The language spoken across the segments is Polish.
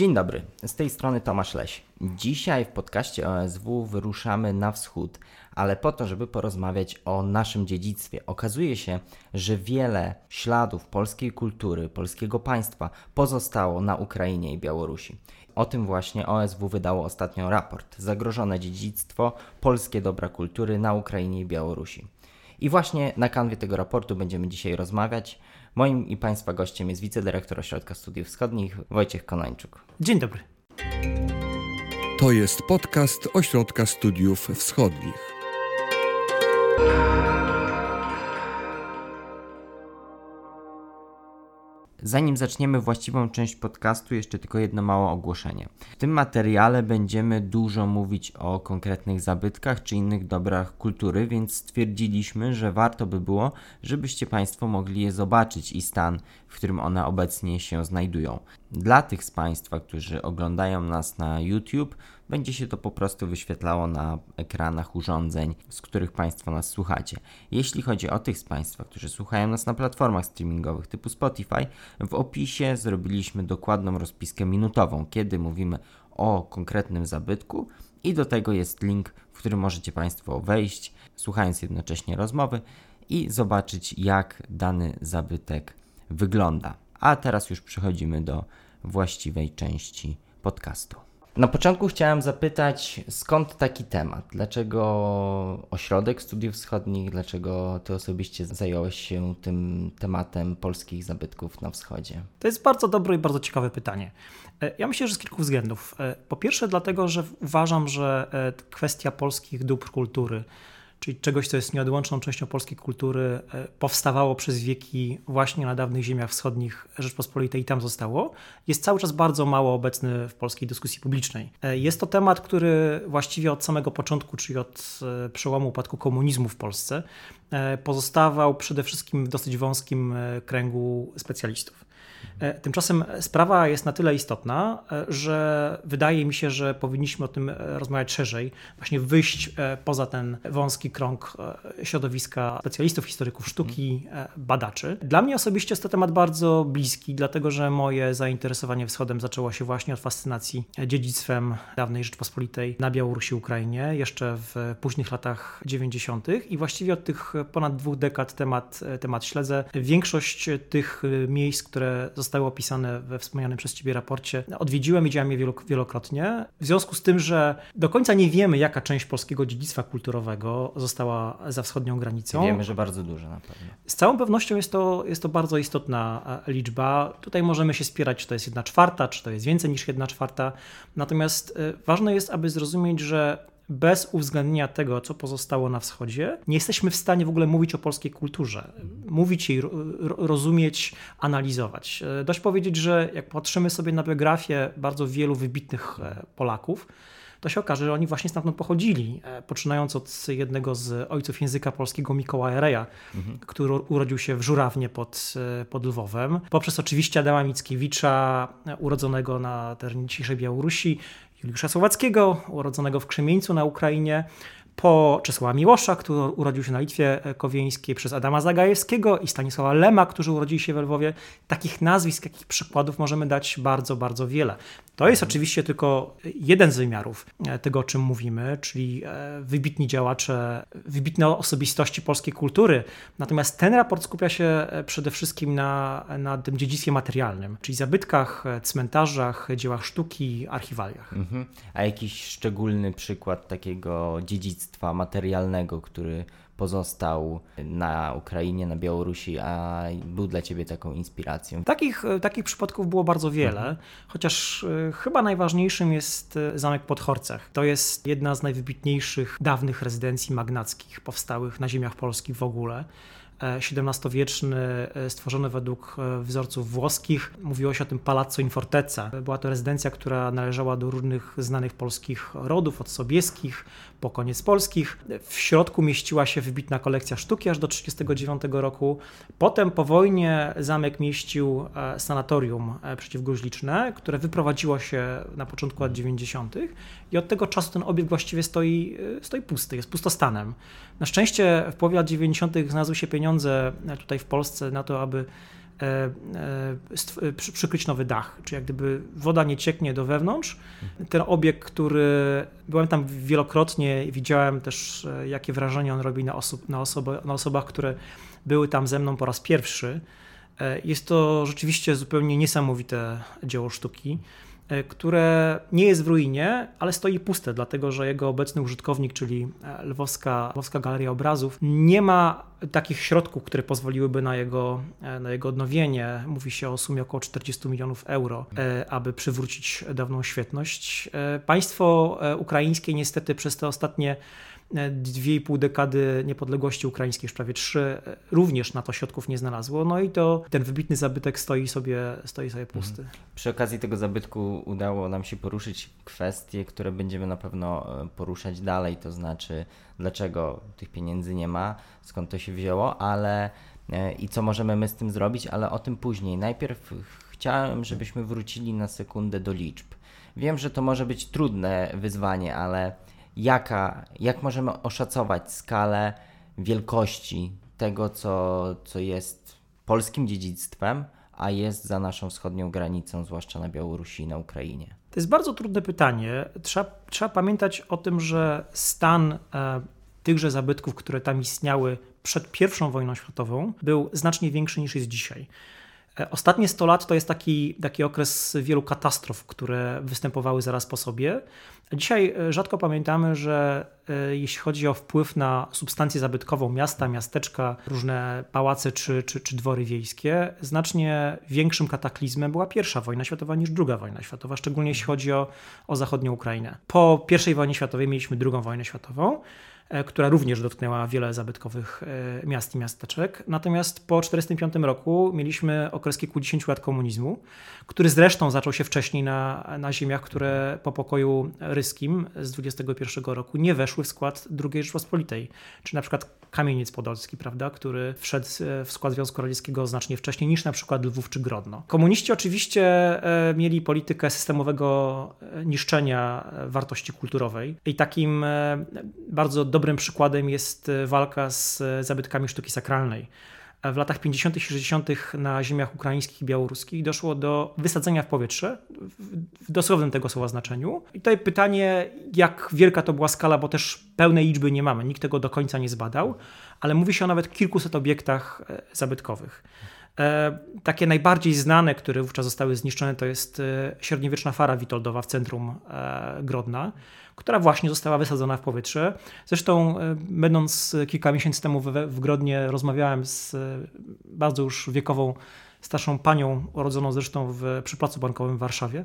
Dzień dobry, z tej strony Tomasz Leś. Dzisiaj w podcaście OSW wyruszamy na wschód, ale po to, żeby porozmawiać o naszym dziedzictwie. Okazuje się, że wiele śladów polskiej kultury, polskiego państwa pozostało na Ukrainie i Białorusi. O tym właśnie OSW wydało ostatnio raport Zagrożone dziedzictwo polskie dobra kultury na Ukrainie i Białorusi. I właśnie na kanwie tego raportu będziemy dzisiaj rozmawiać. Moim i Państwa gościem jest wicedyrektor Ośrodka Studiów Wschodnich Wojciech Konańczuk. Dzień dobry. To jest podcast Ośrodka Studiów Wschodnich. Zanim zaczniemy właściwą część podcastu, jeszcze tylko jedno małe ogłoszenie. W tym materiale będziemy dużo mówić o konkretnych zabytkach czy innych dobrach kultury, więc stwierdziliśmy, że warto by było, żebyście Państwo mogli je zobaczyć i stan, w którym one obecnie się znajdują. Dla tych z Państwa, którzy oglądają nas na YouTube, będzie się to po prostu wyświetlało na ekranach urządzeń, z których Państwo nas słuchacie. Jeśli chodzi o tych z Państwa, którzy słuchają nas na platformach streamingowych typu Spotify, w opisie zrobiliśmy dokładną rozpiskę minutową, kiedy mówimy o konkretnym zabytku i do tego jest link, w którym możecie Państwo wejść, słuchając jednocześnie rozmowy i zobaczyć, jak dany zabytek wygląda. A teraz już przechodzimy do właściwej części podcastu. Na początku chciałem zapytać, skąd taki temat? Dlaczego Ośrodek Studiów Wschodnich, dlaczego ty osobiście zająłeś się tym tematem polskich zabytków na wschodzie? To jest bardzo dobre i bardzo ciekawe pytanie. E, ja myślę, że z kilku względów. E, po pierwsze, dlatego, że uważam, że e, kwestia polskich dóbr kultury, czyli czegoś, co jest nieodłączną częścią polskiej kultury, e, powstawało przez wieki właśnie na dawnych ziemiach wschodnich Rzeczpospolitej i tam zostało, jest cały czas bardzo mało obecny w polskiej dyskusji publicznej. E, jest to temat, który właściwie od samego początku, czyli od e, przełomu upadku komunizmu w Polsce, pozostawał przede wszystkim w dosyć wąskim kręgu specjalistów. E, tymczasem sprawa jest na tyle istotna, e, że wydaje mi się, że powinniśmy o tym e, rozmawiać szerzej, właśnie wyjść poza ten wąski krąg środowiska specjalistów, historyków sztuki, badaczy. Dla mnie osobiście jest to temat bardzo bliski, dlatego że moje zainteresowanie wschodem zaczęło się właśnie od fascynacji dziedzictwem dawnej Rzeczpospolitej na Białorusi, Ukrainie, jeszcze w późnych latach 90. i właściwie od tych ponad dwóch dekad temat, temat śledzę. Większość tych miejsc, które zostały zostały opisane we wspomnianym przez Ciebie raporcie, odwiedziłem, widziałem je wielokrotnie. W związku z tym, że do końca nie wiemy, jaka część polskiego dziedzictwa kulturowego została za wschodnią granicą. Wiemy, że bardzo duża na pewno. Z całą pewnością jest to, jest to bardzo istotna e, liczba. Tutaj możemy się spierać, czy to jest jedna czwarta, czy to jest więcej niż jedna czwarta. Natomiast e, ważne jest, aby zrozumieć, że bez uwzględnienia tego, co pozostało na wschodzie, nie jesteśmy w stanie w ogóle mówić o polskiej kulturze, mówić jej, rozumieć, analizować. E, dość powiedzieć, że jak patrzymy sobie na biografię bardzo wielu wybitnych e, Polaków, to się okaże, że oni właśnie stamtąd pochodzili. E, poczynając od jednego z ojców języka polskiego Mikołaja Reja, mhm. który urodził się w Żurawnie pod, pod Lwowem, poprzez oczywiście Adama Mickiewicza, urodzonego na terenie dzisiejszej Białorusi, Juliusza Słowackiego, urodzonego w Krzemieńcu na Ukrainie, po Czesława Miłosza, który urodził się na Litwie Kowieńskiej, przez Adama Zagajewskiego i Stanisława Lema, którzy urodzili się we Lwowie. Takich nazwisk, takich przykładów możemy dać bardzo, bardzo wiele. To jest oczywiście tylko jeden z wymiarów e, tego, o czym mówimy, czyli e, wybitni działacze, wybitne osobistości polskiej kultury. Natomiast ten raport skupia się e, przede wszystkim na, na tym dziedzictwie materialnym, czyli zabytkach, cmentarzach, dziełach sztuki, archiwaliach. Mhm. A jakiś szczególny przykład takiego dziedzictwa materialnego, który pozostał na Ukrainie, na Białorusi, a był dla Ciebie taką inspiracją? Takich, e, takich przypadków było bardzo wiele, mhm. chociaż e, chyba najważniejszym jest e, zamek pod Horcech. To jest jedna z najwybitniejszych dawnych rezydencji magnackich powstałych na ziemiach polskich w ogóle. XVII-wieczny, stworzony według wzorców włoskich. Mówiło się o tym Palazzo in Fortezza. Była to rezydencja, która należała do różnych znanych polskich rodów, od sobieskich po koniec polskich. W środku mieściła się wybitna kolekcja sztuki aż do 1939 roku. Potem po wojnie zamek mieścił e, sanatorium e, przeciwgruźliczne, które wyprowadziło się na początku lat 90. i od tego czasu ten obiekt właściwie stoi, e, stoi pusty, jest pustostanem. Na szczęście w połowie lat 90. znalazły się pieniądze tutaj w Polsce na to, aby przykryć nowy dach, czyli jak gdyby woda nie cieknie do wewnątrz. Ten obiekt, który byłem tam wielokrotnie i widziałem też, jakie wrażenie on robi na, osób, na, osoby, na osobach, które były tam ze mną po raz pierwszy. Jest to rzeczywiście zupełnie niesamowite dzieło sztuki. E, które nie jest w ruinie, ale stoi puste, dlatego że jego obecny użytkownik, czyli e, Lwowska, Lwowska Galeria Obrazów, nie ma takich środków, które pozwoliłyby na jego, e, na jego odnowienie. Mówi się o sumie około 40 milionów euro, aby przywrócić dawną świetność. Państwo ukraińskie niestety przez te ostatnie dwie i pół dekady niepodległości ukraińskiej, już prawie trzy, również na to środków nie znalazło. No i to ten wybitny zabytek stoi sobie, stoi sobie mhm. pusty. Przy okazji tego zabytku udało nam się poruszyć kwestie, które będziemy na pewno e, poruszać dalej, to znaczy dlaczego tych pieniędzy nie ma, skąd to się wzięło, ale e, i co możemy my z tym zrobić, ale o tym później. Najpierw chciałem, żebyśmy wrócili na sekundę do liczb. Wiem, że to może być trudne wyzwanie, ale jaka, jak możemy oszacować skalę wielkości tego, co, co jest polskim dziedzictwem, a jest za naszą wschodnią granicą, zwłaszcza na Białorusi i na Ukrainie? To jest bardzo trudne pytanie. Trzeba, trzeba pamiętać o tym, że stan e, tychże zabytków, które tam istniały przed I wojną światową, był znacznie większy niż jest dzisiaj. E, ostatnie 100 lat to jest taki, taki okres wielu katastrof, które występowały zaraz po sobie. Dzisiaj e, rzadko pamiętamy, że e, jeśli chodzi o wpływ na substancję zabytkową miasta, miasteczka, różne pałace czy, czy, czy dwory wiejskie, znacznie większym kataklizmem była pierwsza wojna światowa niż druga wojna światowa, szczególnie jeśli chodzi o, o zachodnią Ukrainę. Po I wojnie światowej mieliśmy drugą wojnę światową. E, która również dotknęła wiele zabytkowych e, miast i miasteczek. Natomiast po 1945 roku mieliśmy okres kilkudziesięciu lat komunizmu, który zresztą zaczął się wcześniej na, na ziemiach, które po pokoju ryskim z 21 roku nie weszły w skład II Rzeczpospolitej, czy na przykład Kamieniec Podolski, prawda, który wszedł e, w skład Związku Radzieckiego znacznie wcześniej niż na przykład Lwów czy Grodno. Komuniści oczywiście mieli politykę systemowego niszczenia wartości kulturowej i takim bardzo dobrym przykładem jest e, walka z e, zabytkami sztuki sakralnej. W latach 50. i 60. na ziemiach ukraińskich i białoruskich doszło do wysadzenia w powietrze, w dosłownym tego słowa znaczeniu. I tutaj pytanie, jak wielka to była skala, bo też pełnej liczby nie mamy, nikt tego do końca nie zbadał, ale mówi się o nawet kilkuset obiektach e, zabytkowych. Takie najbardziej znane, które wówczas zostały zniszczone, to jest średniowieczna fara witoldowa w centrum Grodna która właśnie została wysadzona w powietrze. Zresztą, e, będąc kilka miesięcy temu w, w Grodnie, rozmawiałem z e, bardzo już wiekową starszą panią, urodzoną zresztą w, przy Placu Bankowym w Warszawie.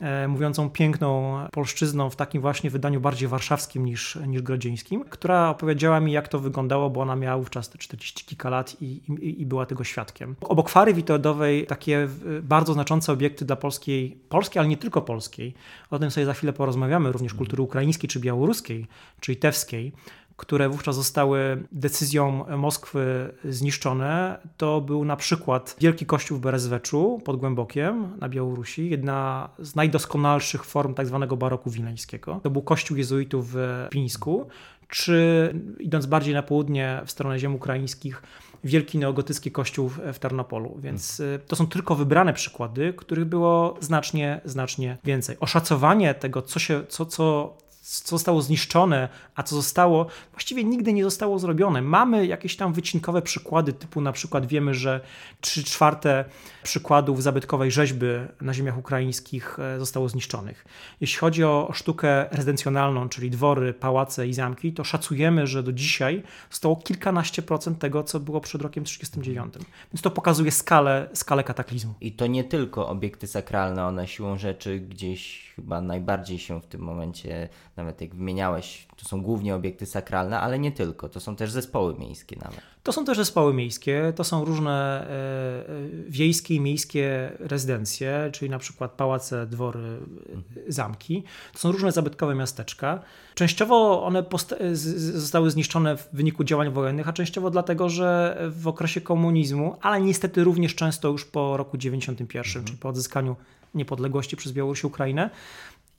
E, mówiącą piękną polszczyzną w takim właśnie wydaniu bardziej warszawskim niż, niż grodzieńskim, która opowiedziała mi, jak to wyglądało, bo ona miała wówczas te 40 kilka lat i, i, i była tego świadkiem. Obok fary witoldowej takie bardzo znaczące obiekty dla polskiej, polskiej, ale nie tylko polskiej, o tym sobie za chwilę porozmawiamy, również kultury ukraińskiej czy białoruskiej, czy litewskiej, które wówczas zostały decyzją Moskwy zniszczone, to był na przykład Wielki Kościół w Berezweczu pod Głębokiem na Białorusi, jedna z najdoskonalszych form tak zwanego baroku wileńskiego. To był kościół jezuitów w Pińsku, czy idąc bardziej na południe w stronę ziem ukraińskich, wielki neogotycki kościół w Tarnopolu. Więc y, to są tylko wybrane przykłady, których było znacznie, znacznie więcej. Oszacowanie tego, co się, co, co co zostało zniszczone, a co zostało, właściwie nigdy nie zostało zrobione. Mamy jakieś tam wycinkowe przykłady, typu na przykład wiemy, że 3 czwarte przykładów zabytkowej rzeźby na ziemiach ukraińskich e, zostało zniszczonych. Jeśli chodzi o sztukę rezydencjonalną, czyli dwory, pałace i zamki, to szacujemy, że do dzisiaj zostało kilkanaście procent tego, co było przed rokiem 1939. Więc to pokazuje skalę, skalę kataklizmu. I to nie tylko obiekty sakralne, one siłą rzeczy gdzieś chyba najbardziej się w tym momencie nawet jak wymieniałeś, to są głównie obiekty sakralne, ale nie tylko, to są też zespoły miejskie nawet. To są też zespoły miejskie, to są różne e, e wiejskie i miejskie rezydencje, czyli na przykład pałace, dwory, mhm. zamki. To są różne zabytkowe miasteczka. Częściowo one zostały zniszczone w wyniku działań wojennych, a częściowo dlatego, że w okresie komunizmu, ale niestety również często już po roku 91, mhm. czyli po odzyskaniu niepodległości przez Białoruś i Ukrainę,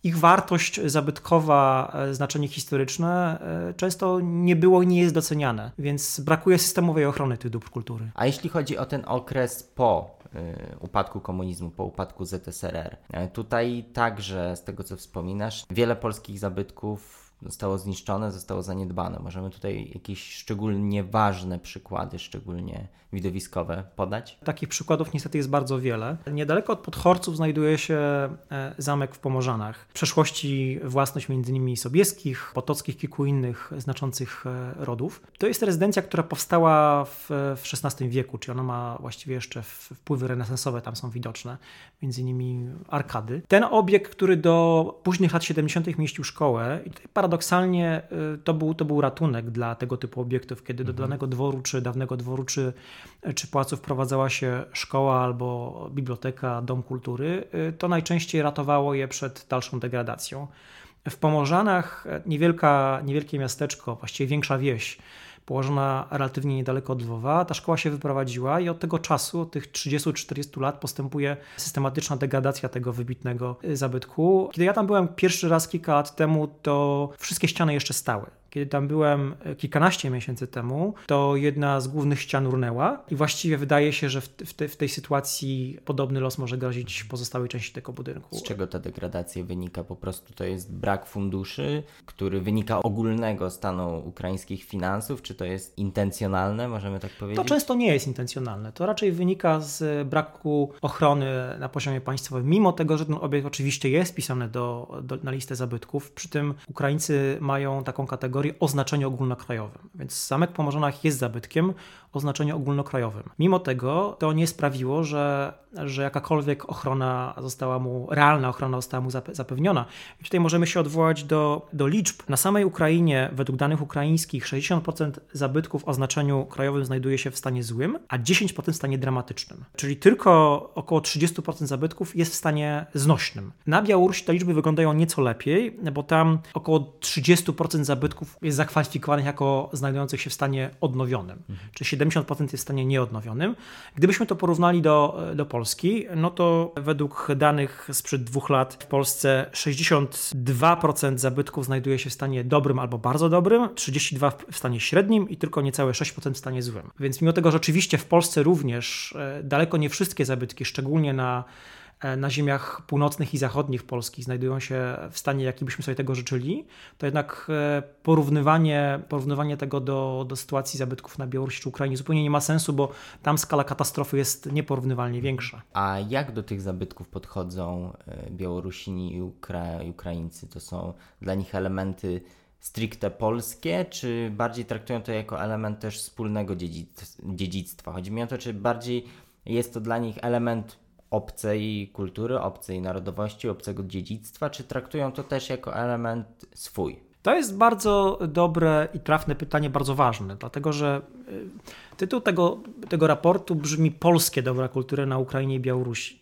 ich wartość zabytkowa, e, znaczenie historyczne e, często nie było i nie jest doceniane, więc brakuje systemowej ochrony tych dóbr kultury. A jeśli chodzi o ten okres po y, upadku komunizmu, po upadku ZSRR, tutaj także z tego co wspominasz, wiele polskich zabytków zostało zniszczone, zostało zaniedbane. Możemy tutaj jakieś szczególnie ważne przykłady, szczególnie widowiskowe podać? Takich przykładów niestety jest bardzo wiele. Niedaleko od Podchorców znajduje się e, zamek w Pomorzanach. W przeszłości własność m.in. Sobieskich, Potockich, kilku innych znaczących e, rodów. To jest rezydencja, która powstała w, w XVI wieku, czyli ona ma właściwie jeszcze wpływy renesansowe tam są widoczne, między innymi arkady. Ten obiekt, który do późnych lat 70. mieścił szkołę i tutaj paradoksalnie e, to był, to był ratunek dla tego typu obiektów, kiedy do mhm. danego dworu, czy dawnego dworu, czy czy pałacu wprowadzała się szkoła albo biblioteka, dom kultury, y, to najczęściej ratowało je przed dalszą degradacją. W Pomorzanach niewielka, niewielkie miasteczko, właściwie większa wieś, położona relatywnie niedaleko od Lwowa. Ta szkoła się wyprowadziła i od tego czasu, od tych 30-40 lat postępuje systematyczna degradacja tego wybitnego zabytku. Kiedy ja tam byłem pierwszy raz kilka lat temu, to wszystkie ściany jeszcze stały. Kiedy tam byłem e, kilkanaście miesięcy temu, to jedna z głównych ścian rurnęła i właściwie wydaje się, że w, w, te, w, tej sytuacji podobny los może grozić pozostałej części tego budynku. Z czego ta degradacja wynika? Po prostu to jest brak funduszy, który wynika ogólnego stanu ukraińskich finansów, czy to jest intencjonalne, możemy tak powiedzieć? To często nie jest intencjonalne. To raczej wynika z braku ochrony na poziomie państwowym, mimo tego, że ten obiekt oczywiście jest pisany do, do na listę zabytków. Przy tym Ukraińcy mają taką kategorię, kategorii ogólnokrajowym. Więc zamek Morzonach jest zabytkiem o znaczeniu ogólnokrajowym. Mimo tego to nie sprawiło, że, że jakakolwiek ochrona została mu, realna ochrona została mu zapewniona. I tutaj możemy się odwołać do, do liczb. Na samej Ukrainie, według danych ukraińskich, 60% zabytków o znaczeniu krajowym znajduje się w stanie złym, a 10% w stanie dramatycznym. Czyli tylko około 30% zabytków jest w stanie znośnym. Na Białorusi te liczby wyglądają nieco lepiej, bo tam około 30% zabytków jest zakwalifikowanych jako znajdujących się w stanie odnowionym. Mhm. Czyli 70% jest w stanie nieodnowionym. Gdybyśmy to porównali do, do Polski, no to według danych sprzed dwóch lat w Polsce 62% zabytków znajduje się w stanie dobrym albo bardzo dobrym, 32% w stanie średnim i tylko niecałe 6% w stanie złym. Więc mimo tego, że oczywiście w Polsce również e, daleko nie wszystkie zabytki, szczególnie na na ziemiach północnych i zachodnich Polski znajdują się w stanie, jaki byśmy sobie tego życzyli, to jednak e, porównywanie, porównywanie tego do, do sytuacji zabytków na Białorusi czy Ukrainie zupełnie nie ma sensu, bo tam skala katastrofy jest nieporównywalnie większa. A jak do tych zabytków podchodzą e, Białorusini i Ukra Ukraińcy? To są dla nich elementy stricte polskie, czy bardziej traktują to jako element też wspólnego dziedzictwa? Chodzi mi o to, czy bardziej jest to dla nich element obcej kultury, obcej narodowości, obcego dziedzictwa, czy traktują to też jako element swój? To jest bardzo dobre i trafne pytanie, bardzo ważne, dlatego że y, tytuł tego, tego raportu brzmi Polskie dobra kultury na Ukrainie i Białorusi.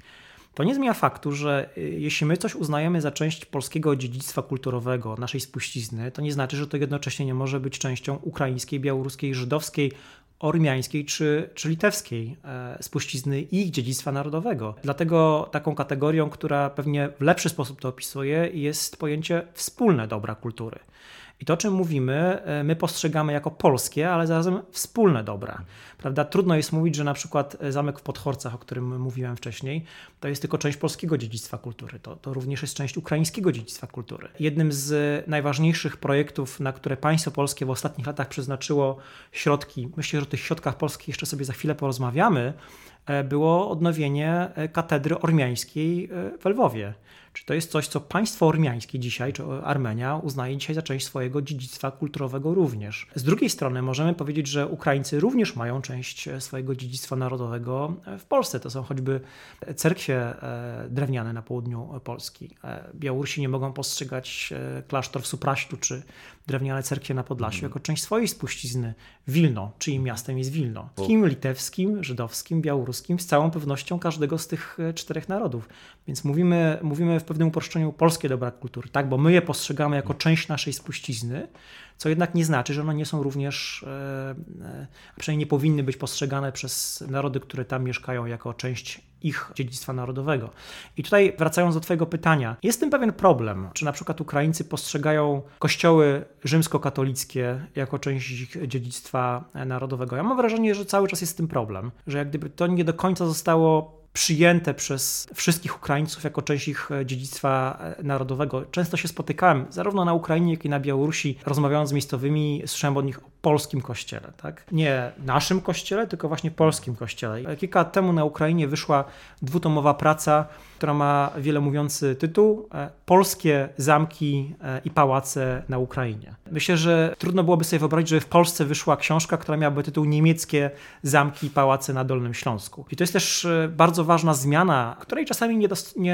To nie zmienia faktu, że y, jeśli my coś uznajemy za część polskiego dziedzictwa kulturowego, naszej spuścizny, to nie znaczy, że to jednocześnie nie może być częścią ukraińskiej, białoruskiej, żydowskiej ormiańskiej czy, czy litewskiej e, spuścizny i ich dziedzictwa narodowego. Dlatego taką kategorią, która pewnie w lepszy sposób to opisuje, jest pojęcie wspólne dobra kultury. I to, o czym mówimy, e, my postrzegamy jako polskie, ale zarazem wspólne dobra. Prawda? Trudno jest mówić, że na przykład e, zamek w Podchorcach, o którym mówiłem wcześniej, to jest tylko część polskiego dziedzictwa kultury. To, to również jest część ukraińskiego dziedzictwa kultury. Jednym z najważniejszych projektów, na które państwo polskie w ostatnich latach przeznaczyło środki, myślę, że o tych środkach polskich jeszcze sobie za chwilę porozmawiamy, e, było odnowienie katedry ormiańskiej w Lwowie. Czy to jest coś, co państwo ormiańskie dzisiaj, czy Armenia, uznaje dzisiaj za część swojego dziedzictwa kulturowego również? Z drugiej strony możemy powiedzieć, że Ukraińcy również mają część e, swojego dziedzictwa narodowego e, w Polsce. To są choćby cerkwie e, drewniane na południu Polski. Białorusi nie mogą postrzegać klasztor w Supraśtu czy drewniane cerkwie na Podlasiu mm. jako część swojej spuścizny. Wilno, czyim miastem jest Wilno. Kim litewskim, żydowskim, białoruskim, z całą pewnością każdego z tych czterech narodów. Więc mówimy, mówimy w pewnym uproszczeniu polskie dobra kultury, tak? bo my je postrzegamy jako część naszej spuścizny, co jednak nie znaczy, że one nie są również, e, e, a przynajmniej nie powinny być postrzegane przez narody, które tam mieszkają jako część ich dziedzictwa narodowego. I tutaj wracając do Twojego pytania, jest tym pewien problem, czy na przykład Ukraińcy postrzegają kościoły rzymskokatolickie jako część ich dziedzictwa narodowego. Ja mam wrażenie, że cały czas jest tym problem, że jak gdyby to nie do końca zostało przyjęte przez wszystkich Ukraińców jako część ich e, dziedzictwa e, narodowego. Często się spotykałem, zarówno na Ukrainie, jak i na Białorusi, rozmawiając z miejscowymi, słyszałem od nich polskim kościele. Tak? Nie naszym kościele, tylko właśnie polskim kościele. Kilka lat temu na Ukrainie wyszła dwutomowa praca, która ma wiele mówiący tytuł e, Polskie zamki i pałace na Ukrainie. Myślę, że trudno byłoby sobie wyobrazić, że w Polsce wyszła książka, która miałaby tytuł Niemieckie zamki i pałace na Dolnym Śląsku. I to jest też bardzo ważna zmiana, której czasami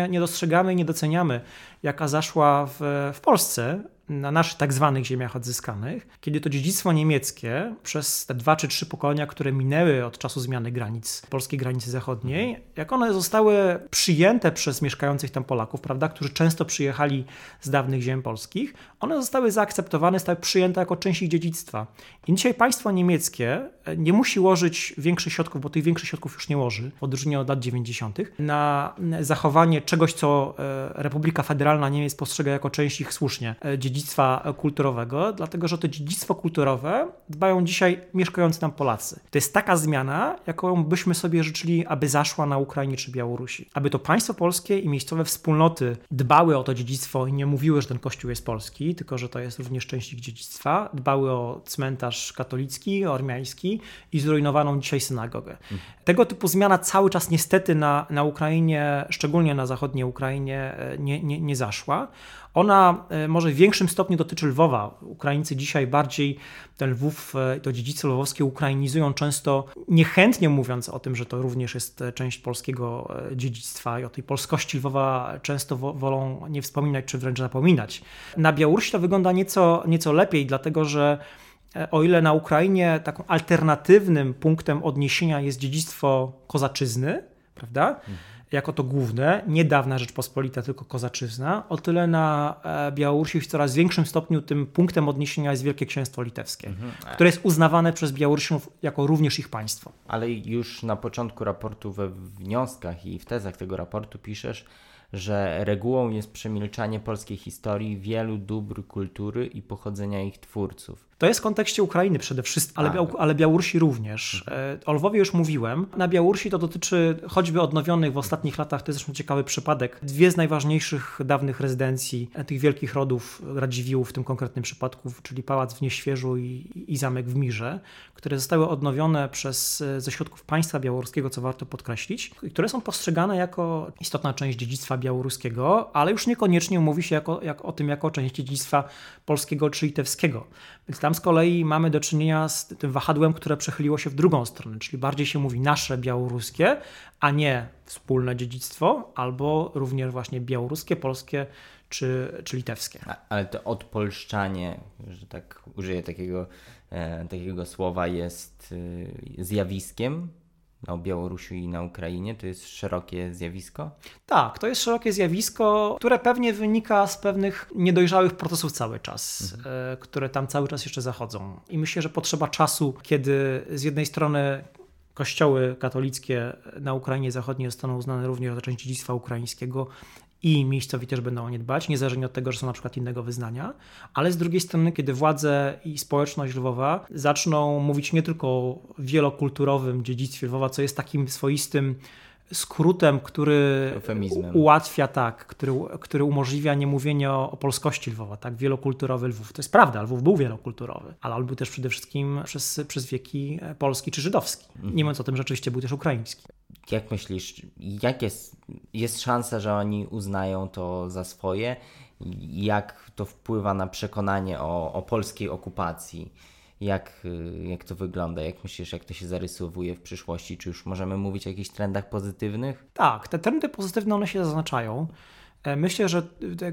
nie dostrzegamy i nie doceniamy, jaka zaszła w, w Polsce na naszych tak zwanych ziemiach odzyskanych, kiedy to dziedzictwo niemieckie przez te dwa czy trzy pokolenia, które minęły od czasu zmiany granic, polskiej granicy zachodniej, jak one zostały przyjęte przez mieszkających tam Polaków, prawda, którzy często przyjechali z dawnych ziem polskich, one zostały zaakceptowane, zostały przyjęte jako część ich dziedzictwa. I dzisiaj państwo niemieckie nie musi łożyć większych środków, bo tych większych środków już nie łoży, w odróżnieniu od lat 90., na zachowanie czegoś, co e, Republika Federalna Niemiec postrzega jako część ich słusznie dziedzictwa dziedzictwa kulturowego, dlatego że to dziedzictwo kulturowe dbają dzisiaj mieszkający tam Polacy. To jest taka zmiana, jaką byśmy sobie życzyli, aby zaszła na Ukrainie czy Białorusi. Aby to państwo polskie i miejscowe wspólnoty dbały o to dziedzictwo i nie mówiły, że ten kościół jest polski, tylko że to jest również część ich dziedzictwa. Dbały o cmentarz katolicki, ormiański i zrujnowaną dzisiaj synagogę. Tego typu zmiana cały czas niestety na, na Ukrainie, szczególnie na zachodniej Ukrainie, e, nie, nie, nie zaszła. Ona e, może w większym stopniu dotyczy Lwowa. Ukraińcy dzisiaj bardziej ten Lwów, e, to dziedzictwo lwowskie ukrainizują często niechętnie mówiąc o tym, że to również jest część polskiego dziedzictwa i o tej polskości Lwowa często wolą nie wspominać czy wręcz zapominać. Na Białorusi to wygląda nieco, nieco lepiej, dlatego że o ile na Ukrainie taką alternatywnym punktem odniesienia jest dziedzictwo kozaczyzny, prawda? Mhm jako to główne, niedawna Rzeczpospolita, tylko Kozaczyzna, o tyle na e, Białorusi w coraz większym stopniu tym punktem odniesienia jest Wielkie Księstwo Litewskie, mhm. które jest uznawane przez Białorusinów jako również ich państwo. Ale już na początku raportu we wnioskach i w tezach tego raportu piszesz, że regułą jest przemilczanie polskiej historii, wielu dóbr kultury i pochodzenia ich twórców. To jest w kontekście Ukrainy przede wszystkim, ale, Biał ale Białorusi również. Mhm. E, o Lwowie już mówiłem. Na Białorusi to dotyczy choćby odnowionych w ostatnich latach, to jest zresztą ciekawy przypadek, dwie z najważniejszych dawnych rezydencji e, tych wielkich rodów Radziwiłłów w tym konkretnym przypadku, czyli Pałac w Nieświeżu i, i Zamek w Mirze, które zostały odnowione przez, e, ze środków państwa białoruskiego, co warto podkreślić, które są postrzegane jako istotna część dziedzictwa białoruskiego, ale już niekoniecznie mówi się jako, jak, o tym jako część dziedzictwa polskiego czy litewskiego. Więc tam z kolei mamy do czynienia z tym wahadłem, które przechyliło się w drugą stronę, czyli bardziej się mówi nasze białoruskie, a nie wspólne dziedzictwo, albo również właśnie białoruskie, polskie czy, czy litewskie. ale to odpolszczanie, że tak użyję takiego, e, takiego słowa, jest e, zjawiskiem na Białorusi i na Ukrainie? To jest szerokie zjawisko? Tak, to jest szerokie zjawisko, które pewnie wynika z pewnych niedojrzałych procesów cały czas, mhm. E, które tam cały czas jeszcze zachodzą. I myślę, że potrzeba czasu, kiedy z jednej strony kościoły katolickie na Ukrainie Zachodniej zostaną uznane również za część dziedzictwa ukraińskiego i miejscowi też będą o nie dbać, niezależnie od tego, że są na przykład innego wyznania, ale z drugiej strony, kiedy władze i społeczność Lwowa zaczną mówić nie tylko o wielokulturowym dziedzictwie Lwowa, co jest takim swoistym skrótem, który Eufemizmem. ułatwia, tak, który, który umożliwia niemówienie o, o polskości Lwowa, tak, wielokulturowy Lwów. To jest prawda, Lwów był wielokulturowy, ale on był też przede wszystkim przez, przez wieki polski czy żydowski. Mhm. Nie mówiąc o tym, że rzeczywiście był też ukraiński. Jak myślisz, jak jest, jest szansa, że oni uznają to za swoje? Jak to wpływa na przekonanie o, o polskiej okupacji? Jak, jak to wygląda? Jak myślisz, jak to się zarysowuje w przyszłości? Czy już możemy mówić o jakichś trendach pozytywnych? Tak, te trendy pozytywne one się zaznaczają. E, myślę, że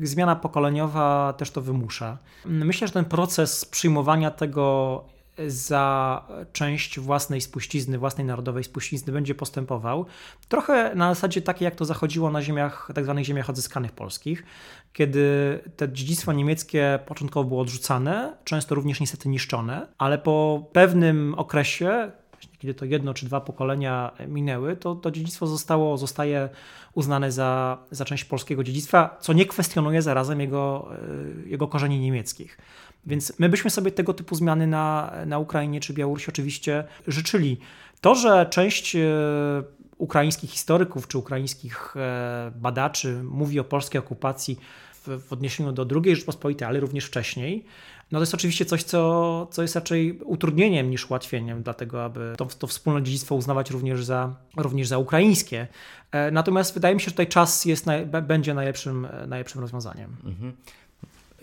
zmiana pokoleniowa też to wymusza. Myślę, że ten proces przyjmowania tego za część własnej spuścizny, własnej narodowej spuścizny będzie postępował. Trochę na zasadzie takiej, jak to zachodziło na ziemiach, tak zwanych ziemiach odzyskanych polskich, kiedy to dziedzictwo niemieckie początkowo było odrzucane, często również niestety niszczone, ale po pewnym okresie kiedy to jedno czy dwa pokolenia minęły, to to dziedzictwo zostało, zostaje uznane za, za część polskiego dziedzictwa, co nie kwestionuje zarazem jego, e, jego korzeni niemieckich. Więc my byśmy sobie tego typu zmiany na, na Ukrainie czy Białorusi oczywiście życzyli. To, że część e, ukraińskich historyków czy ukraińskich e, badaczy mówi o polskiej okupacji w, w odniesieniu do II Rzeczpospolitej, ale również wcześniej, no to jest oczywiście coś, co, co jest raczej utrudnieniem niż ułatwieniem, dlatego aby to, to wspólne dziedzictwo uznawać również za, również za ukraińskie. E, natomiast wydaje mi się, że tutaj czas jest, będzie najlepszym, najlepszym rozwiązaniem. Mhm.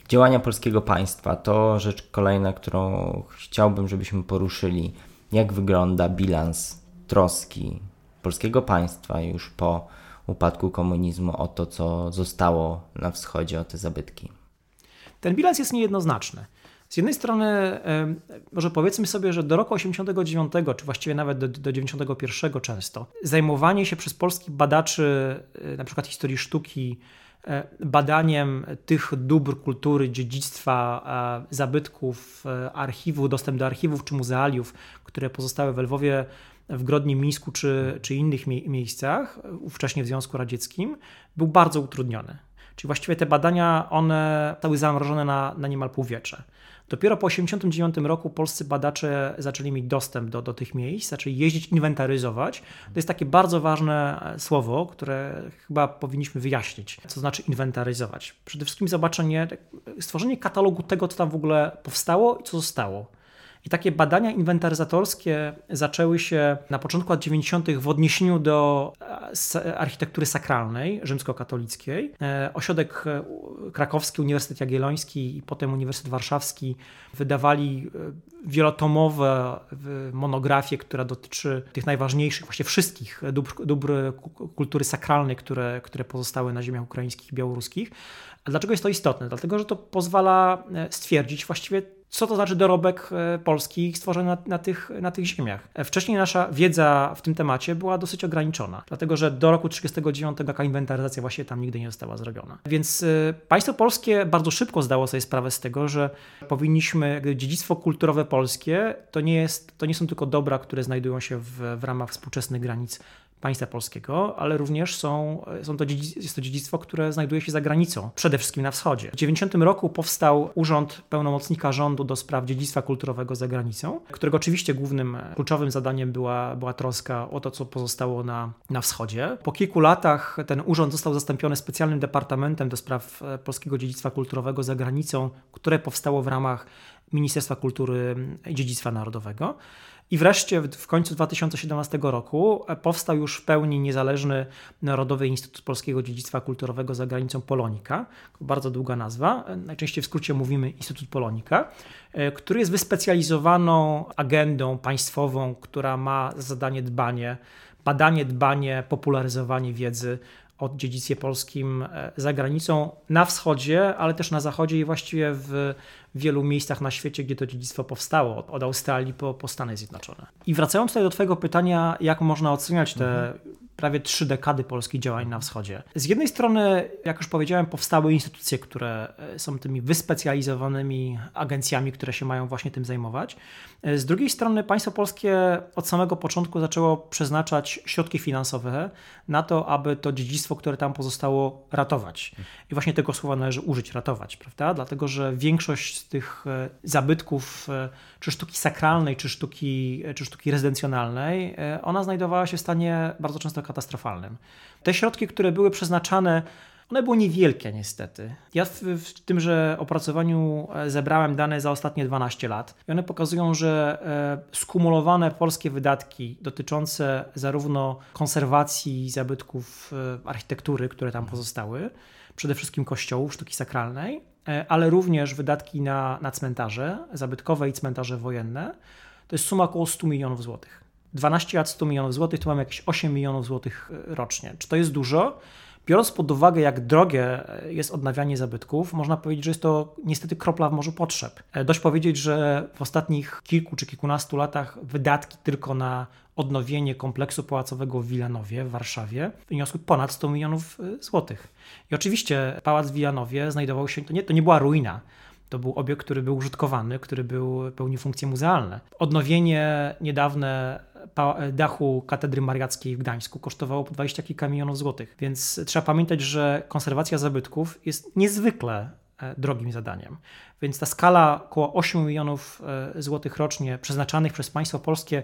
Działania polskiego państwa to rzecz kolejna, którą chciałbym, żebyśmy poruszyli. Jak wygląda bilans troski polskiego państwa już po upadku komunizmu o to, co zostało na wschodzie, o te zabytki? Ten bilans jest niejednoznaczny. Z jednej strony, może powiedzmy sobie, że do roku 89, czy właściwie nawet do, do 91 często, zajmowanie się przez polskich badaczy, e, na przykład historii sztuki, badaniem tych dóbr kultury, dziedzictwa, e, zabytków, archiwów, dostęp do archiwów czy muzealiów, które pozostały w Lwowie, w Grodnie, Mińsku czy, czy innych mie miejscach, ówcześnie w Związku Radzieckim, był bardzo utrudniony. Czyli właściwie te badania, one stały zamrożone na, na niemal półwiecze. Dopiero po 1989 roku polscy badacze zaczęli mieć dostęp do, do tych miejsc, zaczęli jeździć, inwentaryzować. To jest takie bardzo ważne słowo, które chyba powinniśmy wyjaśnić, co znaczy inwentaryzować. Przede wszystkim zobaczenie, stworzenie katalogu tego, co tam w ogóle powstało i co zostało. I takie badania inwentaryzatorskie zaczęły się na początku lat 90. w odniesieniu do e, architektury sakralnej rzymskokatolickiej. E, ośrodek e, krakowski, Uniwersytet Jagielloński i potem Uniwersytet Warszawski wydawali wielotomowe monografie, która dotyczy tych najważniejszych, właściwie wszystkich dóbr, dóbr kultury sakralnej, które, które pozostały na ziemiach ukraińskich i białoruskich. A dlaczego jest to istotne? Dlatego, że to pozwala stwierdzić właściwie co to znaczy dorobek e, polski stworzony na, na, tych, na tych ziemiach. E, wcześniej nasza wiedza w tym temacie była dosyć ograniczona, dlatego że do roku 1939 taka inwentaryzacja właśnie tam nigdy nie została zrobiona. Więc e, państwo polskie bardzo szybko zdało sobie sprawę z tego, że powinniśmy, dziedzictwo kulturowe polskie to nie, jest, to nie są tylko dobra, które znajdują się w, w ramach współczesnych granic państwa polskiego, ale również są, są to jest to dziedzictwo, które znajduje się za granicą, przede wszystkim na wschodzie. W 90 roku powstał Urząd Pełnomocnika Rządu do spraw dziedzictwa kulturowego za granicą, którego oczywiście głównym, kluczowym zadaniem była, była troska o to, co pozostało na, na wschodzie. Po kilku latach ten urząd został zastąpiony specjalnym departamentem do spraw e, polskiego dziedzictwa kulturowego za granicą, które powstało w ramach Ministerstwa Kultury i Dziedzictwa Narodowego. I wreszcie w końcu 2017 roku e, powstał już w pełni niezależny Narodowy Instytut Polskiego Dziedzictwa Kulturowego za granicą Polonika. Bardzo długa nazwa, e, najczęściej w skrócie mówimy Instytut Polonika, e, który jest wyspecjalizowaną agendą państwową, która ma za zadanie dbanie, badanie, dbanie, popularyzowanie wiedzy o dziedzictwie polskim za granicą, na wschodzie, ale też na zachodzie i właściwie w wielu miejscach na świecie, gdzie to dziedzictwo powstało, od Australii po, po Stany Zjednoczone. I wracając tutaj do Twojego pytania, jak można oceniać te mhm prawie trzy dekady polskich działań na wschodzie. Z jednej strony, jak już powiedziałem, powstały instytucje, które e, są tymi wyspecjalizowanymi agencjami, które się mają właśnie tym zajmować. E, z drugiej strony, państwo polskie od samego początku zaczęło przeznaczać środki finansowe na to, aby to dziedzictwo, które tam pozostało, ratować. I właśnie tego słowa należy użyć, ratować, prawda? Dlatego, że większość z tych e, zabytków, czy sztuki sakralnej, czy sztuki, czy sztuki rezydencjonalnej, ona znajdowała się w stanie bardzo często katastrofalnym. Te środki, które były przeznaczane, one były niewielkie niestety. Ja w, w tymże opracowaniu e, zebrałem dane za ostatnie 12 lat i one pokazują, że e, skumulowane polskie wydatki dotyczące zarówno konserwacji zabytków e, architektury, które tam pozostały, przede wszystkim kościołów, sztuki sakralnej, ale również wydatki na, na cmentarze zabytkowe i cmentarze wojenne, to jest suma około 100 milionów złotych. 12 lat 100 milionów złotych, to mamy jakieś 8 milionów złotych e, rocznie. Czy to jest dużo? Biorąc pod uwagę, jak drogie e, jest odnawianie zabytków, można powiedzieć, że jest to niestety kropla w morzu potrzeb. E, dość powiedzieć, że w ostatnich kilku czy kilkunastu latach wydatki tylko na odnowienie kompleksu pałacowego w Wilanowie w Warszawie wyniosły ponad 100 milionów złotych. I oczywiście pałac w Wilanowie znajdował się, to nie, to nie była ruina, to był obiekt, który był użytkowany, który był, pełnił funkcje muzealne. Odnowienie niedawne dachu katedry mariackiej w Gdańsku kosztowało 20 kilka milionów złotych. Więc trzeba pamiętać, że konserwacja zabytków jest niezwykle drogim zadaniem. Więc ta skala około 8 milionów złotych rocznie przeznaczanych przez państwo polskie E,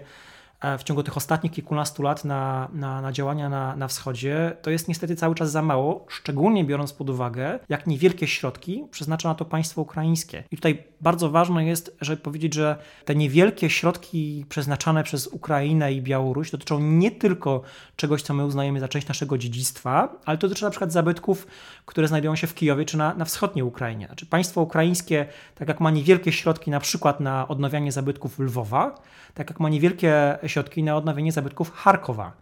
w ciągu tych ostatnich kilkunastu lat na, na, na, działania na, na wschodzie, to jest niestety cały czas za mało, szczególnie biorąc pod uwagę, jak niewielkie środki przeznacza na to państwo ukraińskie. I tutaj bardzo ważne jest, żeby powiedzieć, że te niewielkie środki przeznaczane przez Ukrainę i Białoruś dotyczą nie tylko czegoś, co my uznajemy za część naszego dziedzictwa, ale to dotyczy na przykład zabytków, które znajdują się w Kijowie czy na, na wschodniej Ukrainie. Znaczy państwo ukraińskie, tak jak ma niewielkie środki na przykład na odnawianie zabytków Lwowa, tak jak ma niewielkie środki na odnowienie zabytków Charkowa.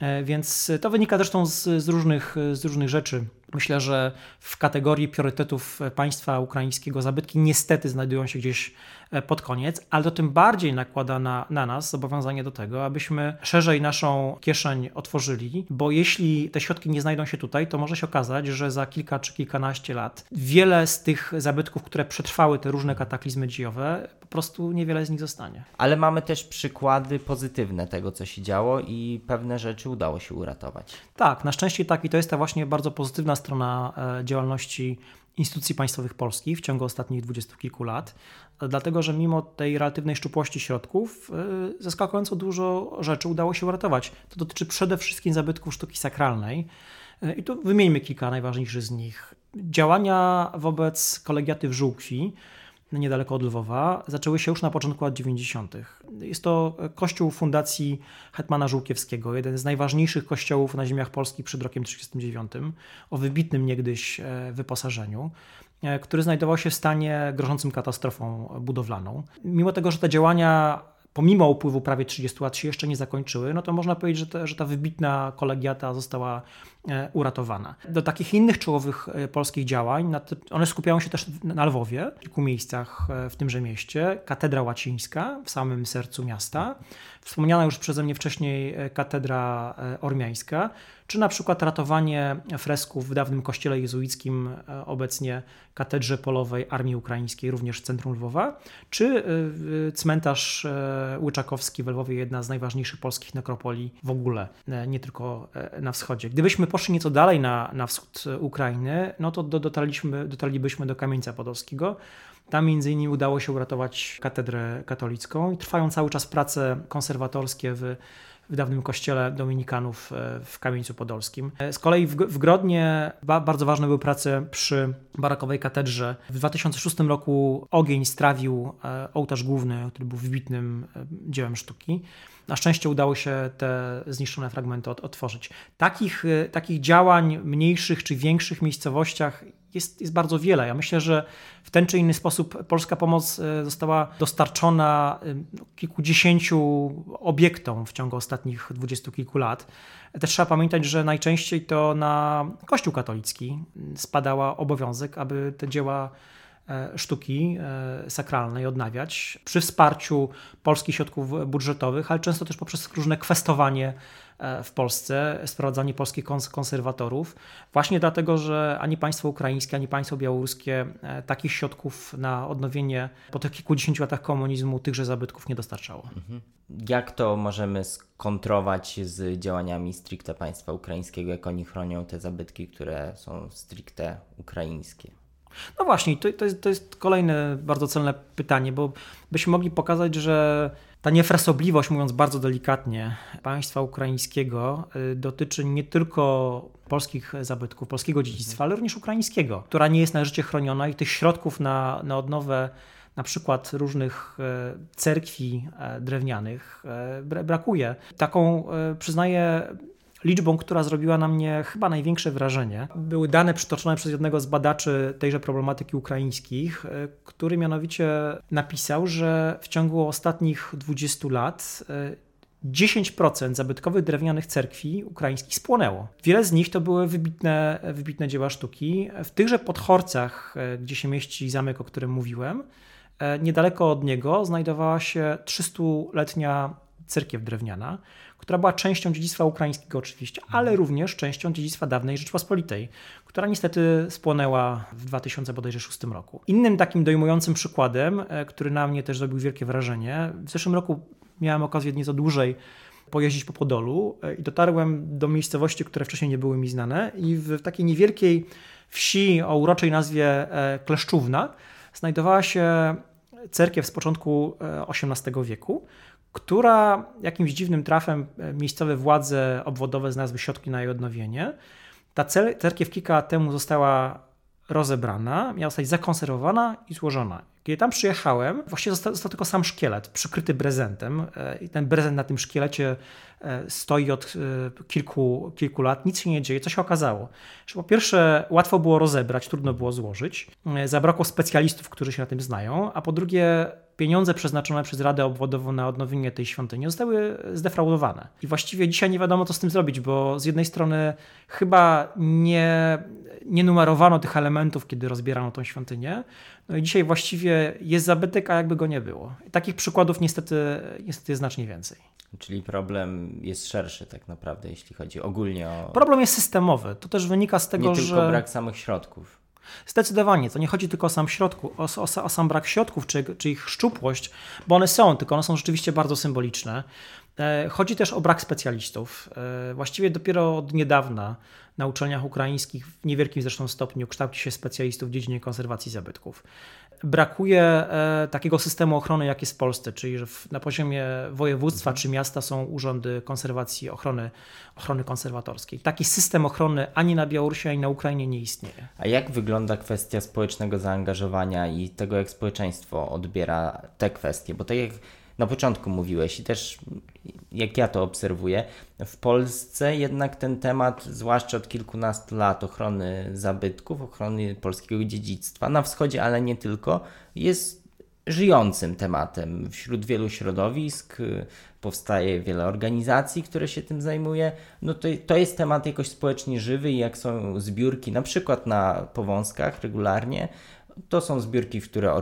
E, więc to wynika zresztą z, z, różnych, z różnych rzeczy. Myślę, że w kategorii priorytetów państwa ukraińskiego zabytki niestety znajdują się gdzieś e, pod koniec, ale to tym bardziej nakłada na, na nas zobowiązanie do tego, abyśmy szerzej naszą kieszeń otworzyli, bo jeśli te środki nie znajdą się tutaj, to może się okazać, że za kilka czy kilkanaście lat wiele z tych zabytków, które przetrwały te różne kataklizmy dziejowe, po prostu niewiele z nich zostanie. Ale mamy też przykłady pozytywne tego, co się działo i pewne rzeczy udało się uratować. Tak, na szczęście tak i to jest ta właśnie bardzo pozytywna strona e, działalności instytucji państwowych polskich w ciągu ostatnich dwudziestu kilku lat, dlatego że mimo tej relatywnej szczupłości środków e, zaskakująco dużo rzeczy udało się uratować. To dotyczy przede wszystkim zabytków sztuki sakralnej e, i tu wymieńmy kilka najważniejszych z nich. Działania wobec kolegiaty w Żółkwi, niedaleko od Lwowa, zaczęły się już na początku lat 90. Jest to kościół fundacji Hetmana Żółkiewskiego, jeden z najważniejszych kościołów na ziemiach polskich przed rokiem 1939, o wybitnym niegdyś e, wyposażeniu e, który znajdował się w stanie grożącym katastrofą budowlaną. Mimo tego, że te działania pomimo upływu prawie 30 lat się jeszcze nie zakończyły, no to można powiedzieć, że, te, że ta wybitna kolegiata została e, uratowana. Do takich innych czołowych e, polskich działań, one skupiają się też na Lwowie, w kilku miejscach e, w tymże mieście. Katedra Łacińska w samym sercu miasta, wspomniana już przeze mnie wcześniej katedra ormiańska, czy na przykład ratowanie fresków w dawnym kościele jezuickim, e, obecnie katedrze polowej Armii Ukraińskiej, również w centrum Lwowa, czy e, cmentarz e, Łyczakowski w Lwowie, jedna z najważniejszych polskich nekropolii w ogóle, nie tylko na wschodzie. Gdybyśmy poszli nieco dalej na, na wschód Ukrainy, no to do, dotarliśmy, dotarlibyśmy do Kamieńca Podolskiego, tam między innymi udało się uratować katedrę katolicką i trwają cały czas prace konserwatorskie w w dawnym kościele dominikanów e, w Kamieńcu Podolskim. E, z kolei w, w Grodnie bardzo ważne były prace przy barakowej katedrze. W 2006 roku ogień strawił e, ołtarz główny, który był wybitnym dziełem sztuki. Na szczęście udało się te zniszczone fragmenty otworzyć. Takich, takich działań mniejszych czy większych miejscowościach jest, jest bardzo wiele. Ja myślę, że w ten czy inny sposób polska pomoc e, została dostarczona e, no, kilkudziesięciu obiektom w ciągu ostatnich dwudziestu kilku lat. Też trzeba pamiętać, że najczęściej to na Kościół katolicki spadała obowiązek, aby te dzieła sztuki sakralnej odnawiać przy wsparciu polskich środków budżetowych, ale często też poprzez różne kwestowanie E, w Polsce, sprowadzanie polskich konserwatorów, właśnie dlatego, że ani państwo ukraińskie, ani państwo białoruskie e, takich środków na odnowienie po tych kilkudziesięciu latach komunizmu tychże zabytków nie dostarczało. Mhm. Jak to możemy skontrować z działaniami stricte państwa ukraińskiego, jak oni chronią te zabytki, które są stricte ukraińskie? No właśnie, to, to, jest, to jest kolejne bardzo celne pytanie, bo byśmy mogli pokazać, że ta niefrasobliwość, mówiąc bardzo delikatnie, państwa ukraińskiego y, dotyczy nie tylko polskich zabytków, polskiego dziedzictwa, ale również ukraińskiego, która nie jest należycie chroniona i tych środków na, na odnowę na przykład różnych e, cerkwi e, drewnianych e, brakuje. Taką przyznaję liczbą, która zrobiła na mnie chyba największe wrażenie. Były dane przytoczone przez jednego z badaczy tejże problematyki ukraińskich, e, który mianowicie napisał, że w ciągu ostatnich 20 lat 10% e, zabytkowych drewnianych cerkwi ukraińskich spłonęło. Wiele z nich to były wybitne, wybitne dzieła sztuki. W tychże podchorcach, e, gdzie się mieści zamek, o którym mówiłem, niedaleko od niego znajdowała się 300-letnia cerkiew drewniana, która była częścią dziedzictwa ukraińskiego oczywiście, ale również częścią dziedzictwa dawnej Rzeczpospolitej, która niestety spłonęła w 2006 roku. Innym takim dojmującym przykładem, e, który na mnie też zrobił wielkie wrażenie, w zeszłym roku miałem okazję nieco dłużej pojeździć po Podolu e, i dotarłem do miejscowości, które wcześniej nie były mi znane i w takiej niewielkiej wsi o uroczej nazwie e, Kleszczówna znajdowała się cerkiew z początku XVIII wieku, która jakimś dziwnym trafem miejscowe władze obwodowe znalazły środki na jej odnowienie. Ta cerkiew kilka lat temu została rozebrana, miała zostać zakonserwowana i złożona. Kiedy tam przyjechałem, właściwie został, został tylko sam szkielet przykryty brezentem e, i ten prezent na tym szkielecie e, stoi od e, kilku, kilku lat, nic się nie dzieje. Co się okazało? Że po pierwsze łatwo było rozebrać, trudno było złożyć, zabrakło specjalistów, którzy się na tym znają, a po drugie pieniądze przeznaczone przez Radę Obwodową na odnowienie tej świątyni zostały zdefraudowane. I właściwie dzisiaj nie wiadomo, co z tym zrobić, bo z jednej strony chyba nie, nie numerowano tych elementów, kiedy rozbierano tą świątynię, no i dzisiaj właściwie jest zabytek, a jakby go nie było. Takich przykładów niestety, niestety jest znacznie więcej. Czyli problem jest szerszy tak naprawdę, jeśli chodzi ogólnie o... Problem jest systemowy. To też wynika z tego, że... Nie tylko brak samych środków. Zdecydowanie, to nie chodzi tylko o sam, środku, o, o, o, sam brak środków czy, czy ich szczupłość, bo one są, tylko one są rzeczywiście bardzo symboliczne. E, chodzi też o brak specjalistów. E, właściwie dopiero od niedawna na uczelniach ukraińskich, w niewielkim zresztą stopniu, kształci się specjalistów w dziedzinie konserwacji zabytków. Brakuje e, takiego systemu ochrony, jak jest w Polsce, czyli że na poziomie województwa czy miasta są urządy konserwacji ochrony, ochrony konserwatorskiej. Taki system ochrony ani na Białorusi, ani na Ukrainie nie istnieje. A jak wygląda kwestia społecznego zaangażowania i tego, jak społeczeństwo odbiera te kwestie? Bo tak jak na początku mówiłeś i też jak ja to obserwuję, w Polsce jednak ten temat, zwłaszcza od kilkunastu lat ochrony zabytków, ochrony polskiego dziedzictwa, na wschodzie, ale nie tylko, jest żyjącym tematem. Wśród wielu środowisk powstaje wiele organizacji, które się tym zajmuje. No to, to jest temat jakoś społecznie żywy i jak są zbiórki, na przykład na Powązkach regularnie, to są zbiórki, w które,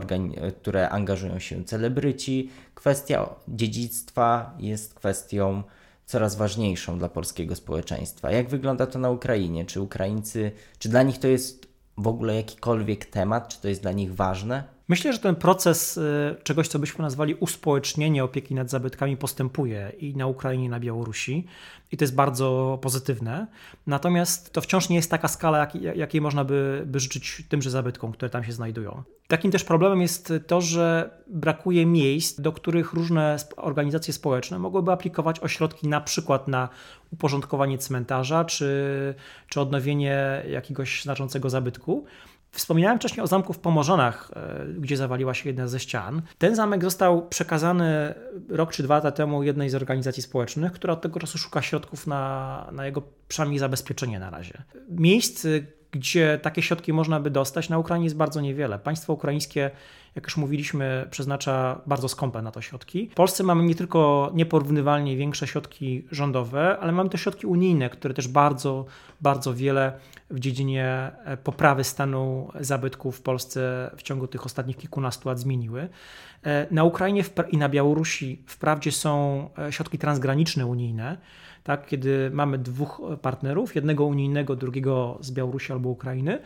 które angażują się celebryci. Kwestia dziedzictwa jest kwestią coraz ważniejszą dla polskiego społeczeństwa. Jak wygląda to na Ukrainie? Czy Ukraińcy, czy dla nich to jest w ogóle jakikolwiek temat? Czy to jest dla nich ważne? Myślę, że ten proces y, czegoś, co byśmy nazwali uspołecznienie opieki nad zabytkami, postępuje i na Ukrainie, i na Białorusi. I to jest bardzo pozytywne. Natomiast to wciąż nie jest taka skala, jakiej można by, by życzyć tymże zabytkom, które tam się znajdują. Takim też problemem jest to, że brakuje miejsc, do których różne organizacje społeczne mogłyby aplikować ośrodki na przykład na uporządkowanie cmentarza czy, czy odnowienie jakiegoś znaczącego zabytku. Wspominałem wcześniej o zamku w Pomorzonach, e, gdzie zawaliła się jedna ze ścian. Ten zamek został przekazany rok czy dwa lata temu jednej z organizacji społecznych, która od tego czasu szuka środków na, na jego przynajmniej zabezpieczenie na razie. Miejsc, gdzie takie środki można by dostać, na Ukrainie jest bardzo niewiele. Państwo ukraińskie jak już mówiliśmy, przeznacza bardzo skąpe na to środki. W Polsce mamy nie tylko nieporównywalnie większe środki rządowe, ale mamy też środki unijne, które też bardzo, bardzo wiele w dziedzinie e, poprawy stanu zabytków w Polsce w ciągu tych ostatnich kilkunastu lat zmieniły. E, na Ukrainie i na Białorusi wprawdzie są e, środki transgraniczne unijne, tak, kiedy mamy dwóch partnerów, jednego unijnego, drugiego z Białorusi albo Ukrainy,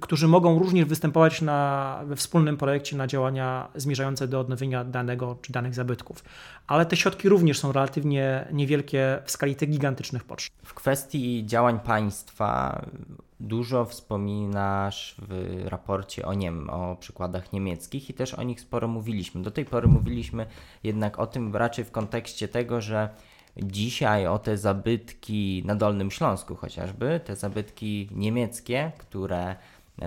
którzy mogą również występować na, we wspólnym projekcie na działania zmierzające do odnowienia danego czy danych zabytków. Ale te środki również są relatywnie niewielkie w skali tych gigantycznych potrzeb. W kwestii działań państwa dużo wspominasz w raporcie o, Niem, o przykładach niemieckich i też o nich sporo mówiliśmy. Do tej pory mówiliśmy jednak o tym raczej w kontekście tego, że dzisiaj o te zabytki na Dolnym Śląsku chociażby, te zabytki niemieckie, które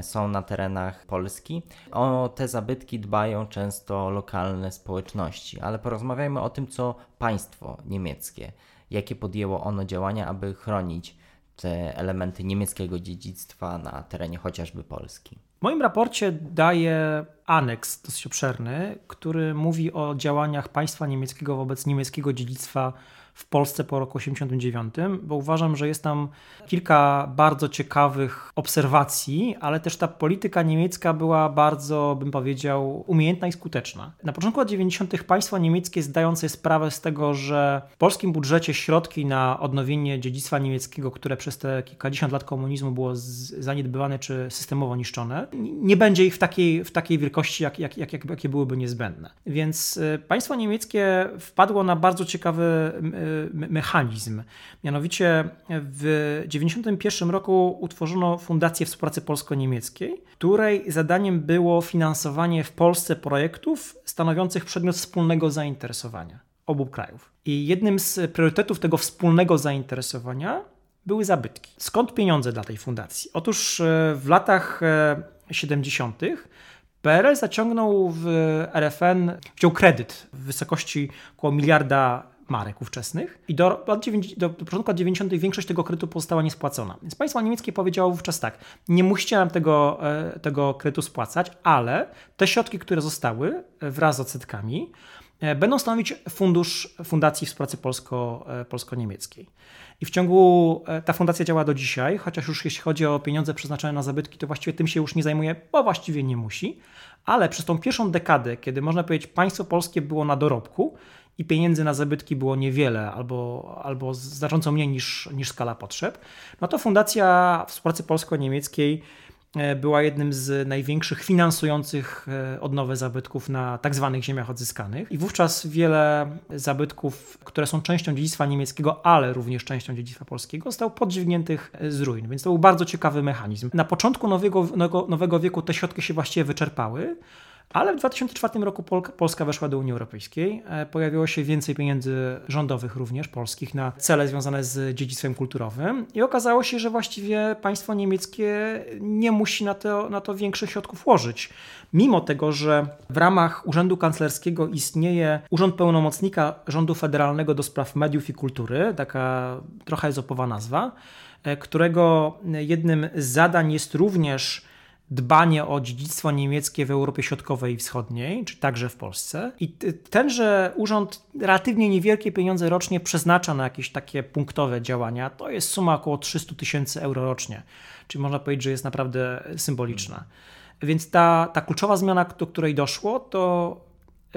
są na terenach Polski. O te zabytki dbają często lokalne społeczności, ale porozmawiajmy o tym, co państwo niemieckie, jakie podjęło ono działania, aby chronić te elementy niemieckiego dziedzictwa na terenie chociażby Polski. W moim raporcie daję aneks dosyć obszerny, który mówi o działaniach państwa niemieckiego wobec niemieckiego dziedzictwa w Polsce po roku 1989, bo uważam, że jest tam kilka bardzo ciekawych obserwacji, ale też ta polityka niemiecka była bardzo, bym powiedział, umiejętna i skuteczna. Na początku lat 90. państwo niemieckie zdają sobie sprawę z tego, że w polskim budżecie środki na odnowienie dziedzictwa niemieckiego, które przez te kilkadziesiąt lat komunizmu było zaniedbywane czy systemowo niszczone, nie będzie ich w takiej, w takiej wielkości, jak, jak, jak, jakie byłyby niezbędne. Więc y, państwo niemieckie wpadło na bardzo ciekawy mechanizm. Mianowicie w 1991 roku utworzono Fundację Współpracy Polsko-Niemieckiej, której zadaniem było finansowanie w Polsce projektów stanowiących przedmiot wspólnego zainteresowania obu krajów. I jednym z priorytetów tego wspólnego zainteresowania były zabytki. Skąd pieniądze dla tej fundacji? Otóż e, w latach 70. E, PRL zaciągnął w RFN, wziął kredyt w wysokości około miliarda marek ówczesnych i do, do, do początku lat 90. większość tego kredytu pozostała niespłacona. Więc państwo niemieckie powiedziało wówczas tak, nie musicie nam tego, e, tego kredytu spłacać, ale te środki, które zostały wraz z odsetkami, będą stanowić fundusz Fundacji Współpracy Polsko, Polsko-Niemieckiej. I w ciągu, e, ta fundacja działa do dzisiaj, chociaż już jeśli chodzi o pieniądze przeznaczone na zabytki, to właściwie tym się już nie zajmuje, bo właściwie nie musi. Ale przez tą pierwszą dekadę, kiedy można powiedzieć, państwo polskie było na dorobku i pieniędzy na zabytki było niewiele albo, albo znacząco mniej niż, niż skala potrzeb, no to Fundacja Współpracy Polsko-Niemieckiej E, była jednym z największych finansujących e, odnowę zabytków na tak zwanych ziemiach odzyskanych. I wówczas wiele zabytków, które są częścią dziedzictwa niemieckiego, ale również częścią dziedzictwa polskiego, zostało podźwigniętych z ruin. Więc to był bardzo ciekawy mechanizm. Na początku nowego, nowego, nowego wieku te środki się właściwie wyczerpały. Ale w 2004 roku Polska weszła do Unii Europejskiej. E, pojawiło się więcej pieniędzy rządowych również, polskich, na cele związane z dziedzictwem kulturowym. I okazało się, że właściwie państwo niemieckie nie musi na to, na to większych środków łożyć. Mimo tego, że w ramach Urzędu Kanclerskiego istnieje Urząd Pełnomocnika Rządu Federalnego do Spraw Mediów i Kultury, taka trochę ezopowa nazwa, e, którego jednym z zadań jest również dbanie o dziedzictwo niemieckie w Europie Środkowej i Wschodniej, czy także w Polsce. I tenże urząd relatywnie niewielkie pieniądze rocznie przeznacza na jakieś takie punktowe działania. To jest suma około 300 tysięcy euro rocznie, czyli można powiedzieć, że jest naprawdę symboliczna. Więc ta, ta kluczowa zmiana, do której doszło, to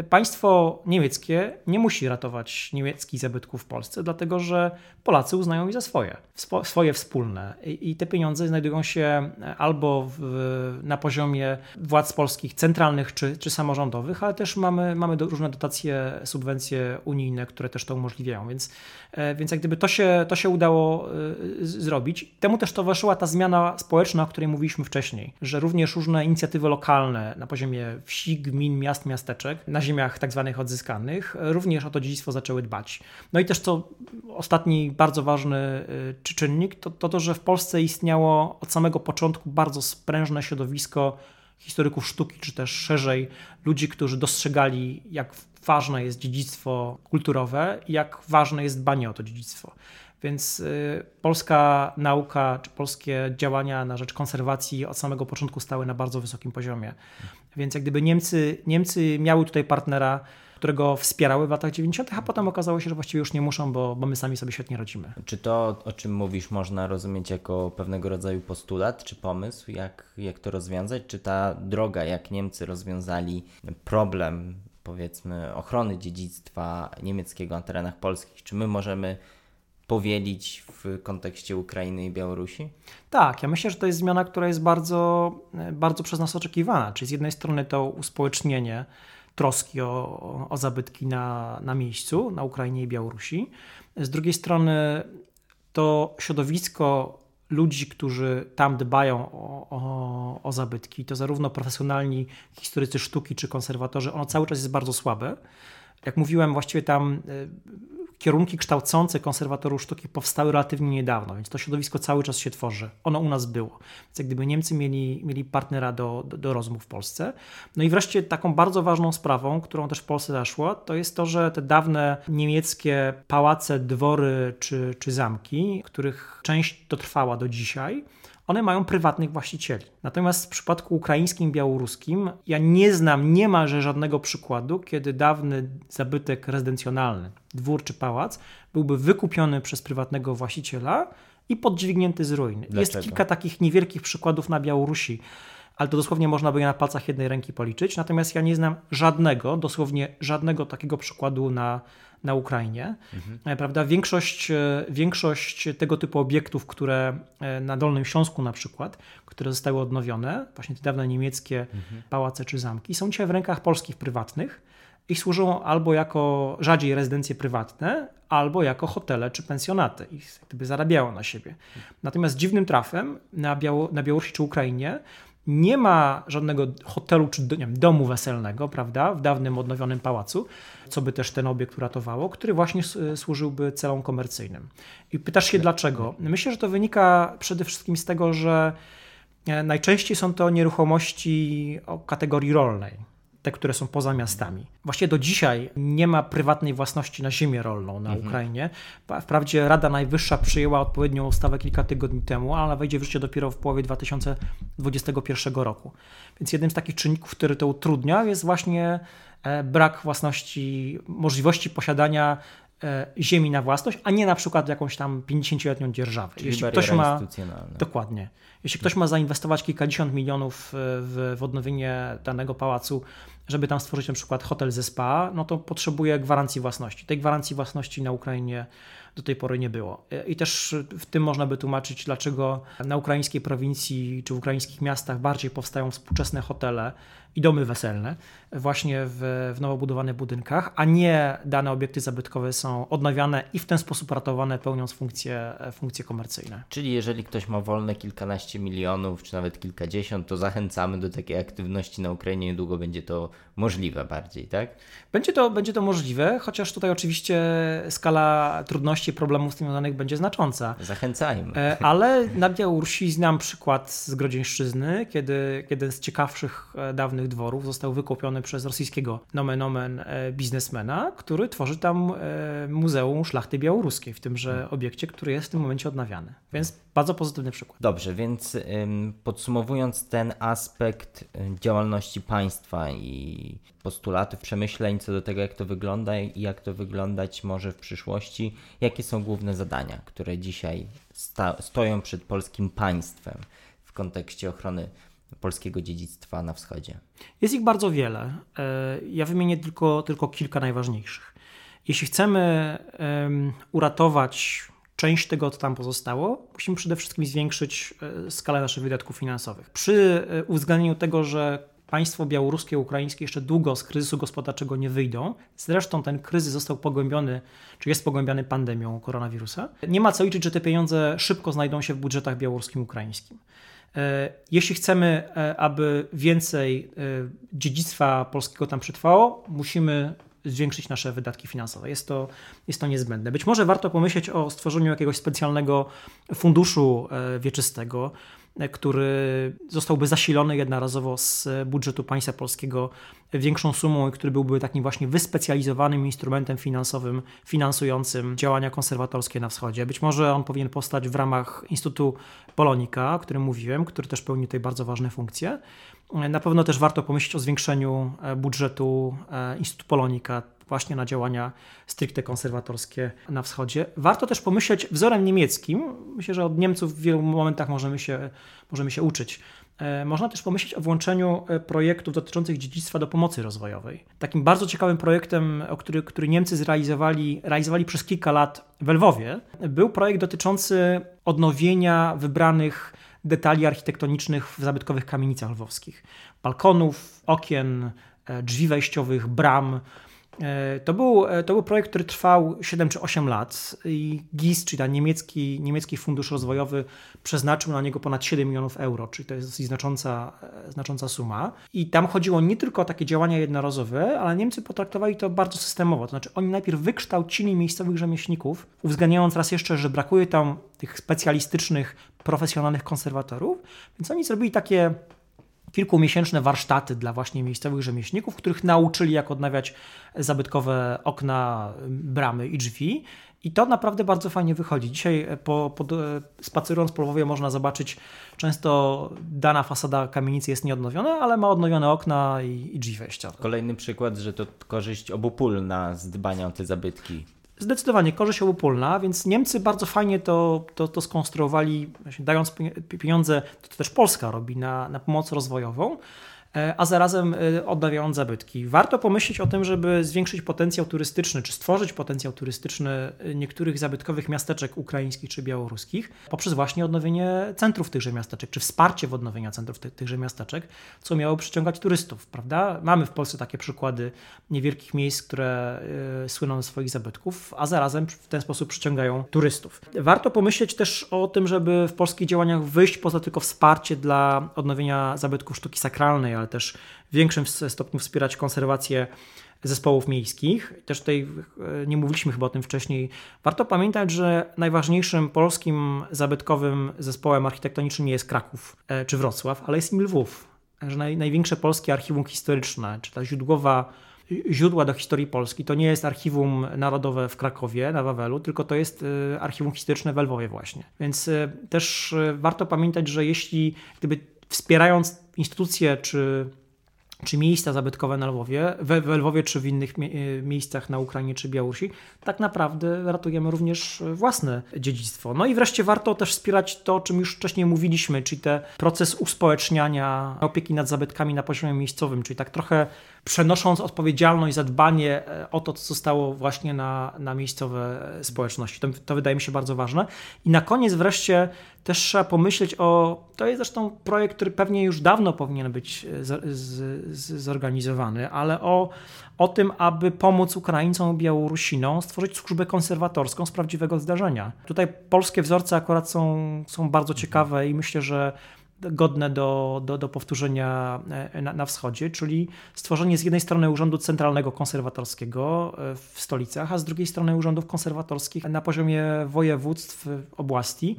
państwo niemieckie nie musi ratować niemieckich zabytków w Polsce, dlatego że Polacy uznają je za swoje, swoje wspólne. I, te pieniądze znajdują się albo w, na poziomie władz polskich centralnych czy, czy samorządowych, ale też mamy, mamy do, różne dotacje, subwencje unijne, które też to umożliwiają. Więc, e, więc jak gdyby to się, to się udało e, zrobić. Temu też towarzyszyła ta zmiana społeczna, o której mówiliśmy wcześniej, że również różne inicjatywy lokalne na poziomie wsi, gmin, miast, miasteczek, na ziemiach tak zwanych odzyskanych, również o to dziedzictwo zaczęły dbać. No i też co ostatni bardzo ważny y, czynnik, to, to to, że w Polsce istniało od samego początku bardzo sprężne środowisko historyków sztuki, czy też szerzej ludzi, którzy dostrzegali, jak ważne jest dziedzictwo kulturowe i jak ważne jest dbanie o to dziedzictwo. Więc y, polska nauka czy polskie działania na rzecz konserwacji od samego początku stały na bardzo wysokim poziomie. Więc jak gdyby Niemcy, Niemcy miały tutaj partnera, którego wspierały w latach 90., a potem okazało się, że właściwie już nie muszą, bo, bo my sami sobie świetnie radzimy. Czy to, o czym mówisz, można rozumieć jako pewnego rodzaju postulat czy pomysł, jak, jak to rozwiązać? Czy ta droga, jak Niemcy rozwiązali problem, powiedzmy, ochrony dziedzictwa niemieckiego na terenach polskich, czy my możemy powielić w kontekście Ukrainy i Białorusi? Tak, ja myślę, że to jest zmiana, która jest bardzo, bardzo przez nas oczekiwana. Czyli z jednej strony to uspołecznienie troski o, o zabytki na, na miejscu, na Ukrainie i Białorusi. Z drugiej strony to środowisko ludzi, którzy tam dbają o, o, o, zabytki, to zarówno profesjonalni historycy sztuki czy konserwatorzy, ono cały czas jest bardzo słabe. Jak mówiłem, właściwie tam kierunki kształcące konserwatorów sztuki powstały relatywnie niedawno, więc to środowisko cały czas się tworzy. Ono u nas było. Więc jak gdyby Niemcy mieli, mieli partnera do, do, do rozmów w Polsce. No i wreszcie taką bardzo ważną sprawą, którą też w Polsce zaszło, to jest to, że te dawne niemieckie pałace, dwory czy, czy zamki, których część dotrwała do dzisiaj, one mają prywatnych właścicieli. Natomiast w przypadku ukraińskim, białoruskim ja nie znam niemalże żadnego przykładu, kiedy dawny zabytek rezydencjonalny, dwór czy pałac, byłby wykupiony przez prywatnego właściciela i podźwignięty z ruiny. Dlaczego? Jest kilka takich niewielkich przykładów na Białorusi, ale to dosłownie można by je na palcach jednej ręki policzyć. Natomiast ja nie znam żadnego, dosłownie żadnego takiego przykładu na, na Ukrainie. Mhm. Prawda? Większość, e, większość tego typu obiektów, które e, na Dolnym Śląsku na przykład, które zostały odnowione, właśnie te dawne niemieckie mhm. pałace czy zamki, są dzisiaj w rękach polskich prywatnych i służą albo jako rzadziej rezydencje prywatne, albo jako hotele czy pensjonaty i gdyby zarabiało na siebie. Natomiast dziwnym trafem na, Biało, na Białorusi czy Ukrainie nie ma żadnego hotelu czy wiem, domu weselnego, prawda, w dawnym odnowionym pałacu, co by też ten obiekt uratowało, który właśnie służyłby celom komercyjnym. I pytasz się dlaczego? Myślę, że to wynika przede wszystkim z tego, że e, najczęściej są to nieruchomości o kategorii rolnej te, które są poza miastami. Właściwie do dzisiaj nie ma prywatnej własności na ziemię rolną na mhm. Ukrainie. Wprawdzie Rada Najwyższa przyjęła odpowiednią ustawę kilka tygodni temu, ale wejdzie w życie dopiero w połowie 2021 roku. Więc jednym z takich czynników, który to utrudnia, jest właśnie e, brak własności, możliwości posiadania e, ziemi na własność, a nie na przykład jakąś tam 50-letnią dzierżawę. Czyli Jeśli ktoś ma dokładnie. Jeśli ktoś ma zainwestować kilkadziesiąt milionów w, w odnowienie danego pałacu, żeby tam stworzyć na przykład hotel ze spa, no to potrzebuje gwarancji własności. Tej gwarancji własności na Ukrainie do tej pory nie było. I też w tym można by tłumaczyć, dlaczego na ukraińskiej prowincji czy w ukraińskich miastach bardziej powstają współczesne hotele i domy weselne właśnie w, w nowo budowanych budynkach, a nie dane obiekty zabytkowe są odnawiane i w ten sposób ratowane, pełniąc funkcje, funkcje komercyjne. Czyli jeżeli ktoś ma wolne kilkanaście milionów, czy nawet kilkadziesiąt, to zachęcamy do takiej aktywności na Ukrainie. Niedługo będzie to możliwe bardziej, tak? Będzie to, będzie to możliwe, chociaż tutaj oczywiście skala trudności, problemów z tym związanych będzie znacząca. Zachęcajmy. E, ale na Białorusi znam przykład z Grodzieńszczyzny, kiedy jeden z ciekawszych e, dawnych dworów został wykupiony przez rosyjskiego nomen omen e, biznesmena, który tworzy tam Muzeum Szlachty Białoruskiej, w tymże hmm. obiekcie, który jest w tym momencie odnawiany. Więc bardzo pozytywny przykład. Dobrze, więc podsumowując ten aspekt działalności państwa i postulatów, przemyśleń co do tego, jak to wygląda i jak to wyglądać może w przyszłości, jakie są główne zadania, które dzisiaj stoją przed polskim państwem w kontekście ochrony polskiego dziedzictwa na wschodzie? Jest ich bardzo wiele. E, ja wymienię tylko, tylko kilka najważniejszych. Jeśli chcemy um, uratować część tego, co tam pozostało, musimy przede wszystkim zwiększyć e, skalę naszych wydatków finansowych. Przy e, uwzględnieniu tego, że państwo białoruskie, ukraińskie jeszcze długo z kryzysu gospodarczego nie wyjdą. Zresztą ten kryzys został pogłębiony, czy jest pogłębiany pandemią koronawirusa. Nie ma co liczyć, że te pieniądze szybko znajdą się w budżetach białoruskim, ukraińskim. E, jeśli chcemy, e, aby więcej e, dziedzictwa polskiego tam przetrwało, musimy zwiększyć nasze wydatki finansowe. Jest to, jest to niezbędne. Być może warto pomyśleć o stworzeniu jakiegoś specjalnego funduszu wieczystego, który zostałby zasilony jednorazowo z budżetu państwa polskiego większą sumą i który byłby takim właśnie wyspecjalizowanym instrumentem finansowym finansującym działania konserwatorskie na wschodzie. Być może on powinien powstać w ramach Instytutu Polonika, o którym mówiłem, który też pełni tutaj bardzo ważne funkcje. Na pewno też warto pomyśleć o zwiększeniu budżetu e, Instytutu Polonika właśnie na działania stricte konserwatorskie na wschodzie. Warto też pomyśleć wzorem niemieckim. Myślę, że od Niemców w wielu momentach możemy się, możemy się uczyć. E, można też pomyśleć o włączeniu e, projektów dotyczących dziedzictwa do pomocy rozwojowej. Takim bardzo ciekawym projektem, który, który Niemcy zrealizowali realizowali przez kilka lat w Lwowie, był projekt dotyczący odnowienia wybranych detali architektonicznych w zabytkowych kamienicach lwowskich. Balkonów, okien, e, drzwi wejściowych, bram, to był, e, to był projekt, który trwał 7 czy 8 lat i GIS, czyli ten niemiecki, niemiecki fundusz rozwojowy, przeznaczył na niego ponad 7 milionów euro, czyli to jest dosyć znacząca, e, znacząca suma. I tam chodziło nie tylko o takie działania jednorazowe, ale Niemcy potraktowali to bardzo systemowo. To znaczy oni najpierw wykształcili miejscowych rzemieślników, uwzględniając raz jeszcze, że brakuje tam tych specjalistycznych, profesjonalnych konserwatorów, więc oni zrobili takie kilkumiesięczne warsztaty dla właśnie miejscowych rzemieślników, których nauczyli, jak odnawiać zabytkowe okna, bramy i drzwi. I to naprawdę bardzo fajnie wychodzi. Dzisiaj e, po, po, e, spacerując po Lwowie można zobaczyć, często dana fasada kamienicy jest nieodnowiona, ale ma odnowione okna i, i drzwi wejścia. Kolejny przykład, że to korzyść obopólna z dbania o te zabytki. Zdecydowanie korzyść obopólna, więc Niemcy bardzo fajnie to, to, to skonstruowali, dając pieniądze, to, też Polska robi na, na pomoc rozwojową, a zarazem e, odnawiając zabytki. Warto pomyśleć o tym, żeby zwiększyć potencjał turystyczny, czy stworzyć potencjał turystyczny e, niektórych zabytkowych miasteczek ukraińskich czy białoruskich poprzez właśnie odnowienie centrów tychże miasteczek, czy wsparcie w odnowienia centrów ty tychże miasteczek, co miało przyciągać turystów, prawda? Mamy w Polsce takie przykłady niewielkich miejsc, które słyną ze swoich zabytków, a zarazem w ten sposób przyciągają turystów. Warto pomyśleć też o tym, żeby w polskich działaniach wyjść poza tylko wsparcie dla odnowienia zabytków sztuki sakralnej, ale też w większym stopniu wspierać konserwację zespołów miejskich. Też tutaj e, nie mówiliśmy chyba o tym wcześniej. Warto pamiętać, że najważniejszym polskim zabytkowym zespołem architektonicznym nie jest Kraków e, czy Wrocław, ale jest nim Lwów. Że naj, największe polskie archiwum historyczne, czy ta źródłowa źródła do historii Polski to nie jest archiwum narodowe w Krakowie, na Wawelu, tylko to jest e, archiwum historyczne w Lwowie właśnie. Więc też warto pamiętać, że jeśli gdyby wspierając instytucje czy, czy miejsca zabytkowe na Lwowie, we, we Lwowie czy w innych mie e, miejscach na Ukrainie czy Białorusi, tak naprawdę ratujemy również własne dziedzictwo. No i wreszcie warto też wspierać to, o czym już wcześniej mówiliśmy, czyli ten proces uspołeczniania opieki nad zabytkami na poziomie miejscowym, czyli tak trochę przenosząc odpowiedzialność, zadbanie e, o to, co zostało właśnie na, na miejscowe społeczności. To, to wydaje mi się bardzo ważne. I na koniec wreszcie też trzeba pomyśleć o, to jest zresztą projekt, który pewnie już dawno powinien być e, z, z, z, zorganizowany, ale o, o tym, aby pomóc Ukraińcom Białorusinom stworzyć służbę konserwatorską z prawdziwego zdarzenia. Tutaj polskie wzorce akurat są, są bardzo ciekawe i myślę, że godne do, do, do powtórzenia e, na, na, wschodzie, czyli stworzenie z jednej strony Urzędu Centralnego Konserwatorskiego e, w stolicach, a z drugiej strony urzędów konserwatorskich na poziomie województw, oblasti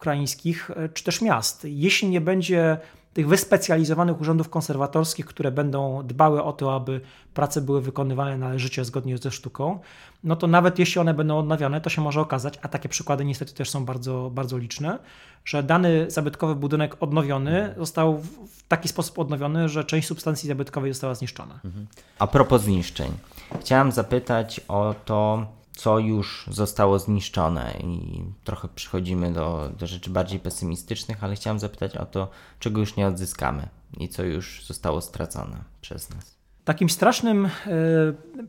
ukraińskich e, czy też miast. Jeśli nie będzie tych wyspecjalizowanych urzędów konserwatorskich, które będą dbały o to, aby prace były wykonywane należycie zgodnie ze sztuką, no to nawet jeśli one będą odnawiane, to się może okazać, a takie przykłady niestety też są bardzo, bardzo liczne, że dany zabytkowy budynek odnowiony został w taki sposób odnowiony, że część substancji zabytkowej została zniszczona. Mhm. A propos zniszczeń, chciałem zapytać o to, co już zostało zniszczone i trochę przychodzimy do, do rzeczy bardziej pesymistycznych, ale chciałem zapytać o to, czego już nie odzyskamy i co już zostało stracone przez nas. Takim strasznym y,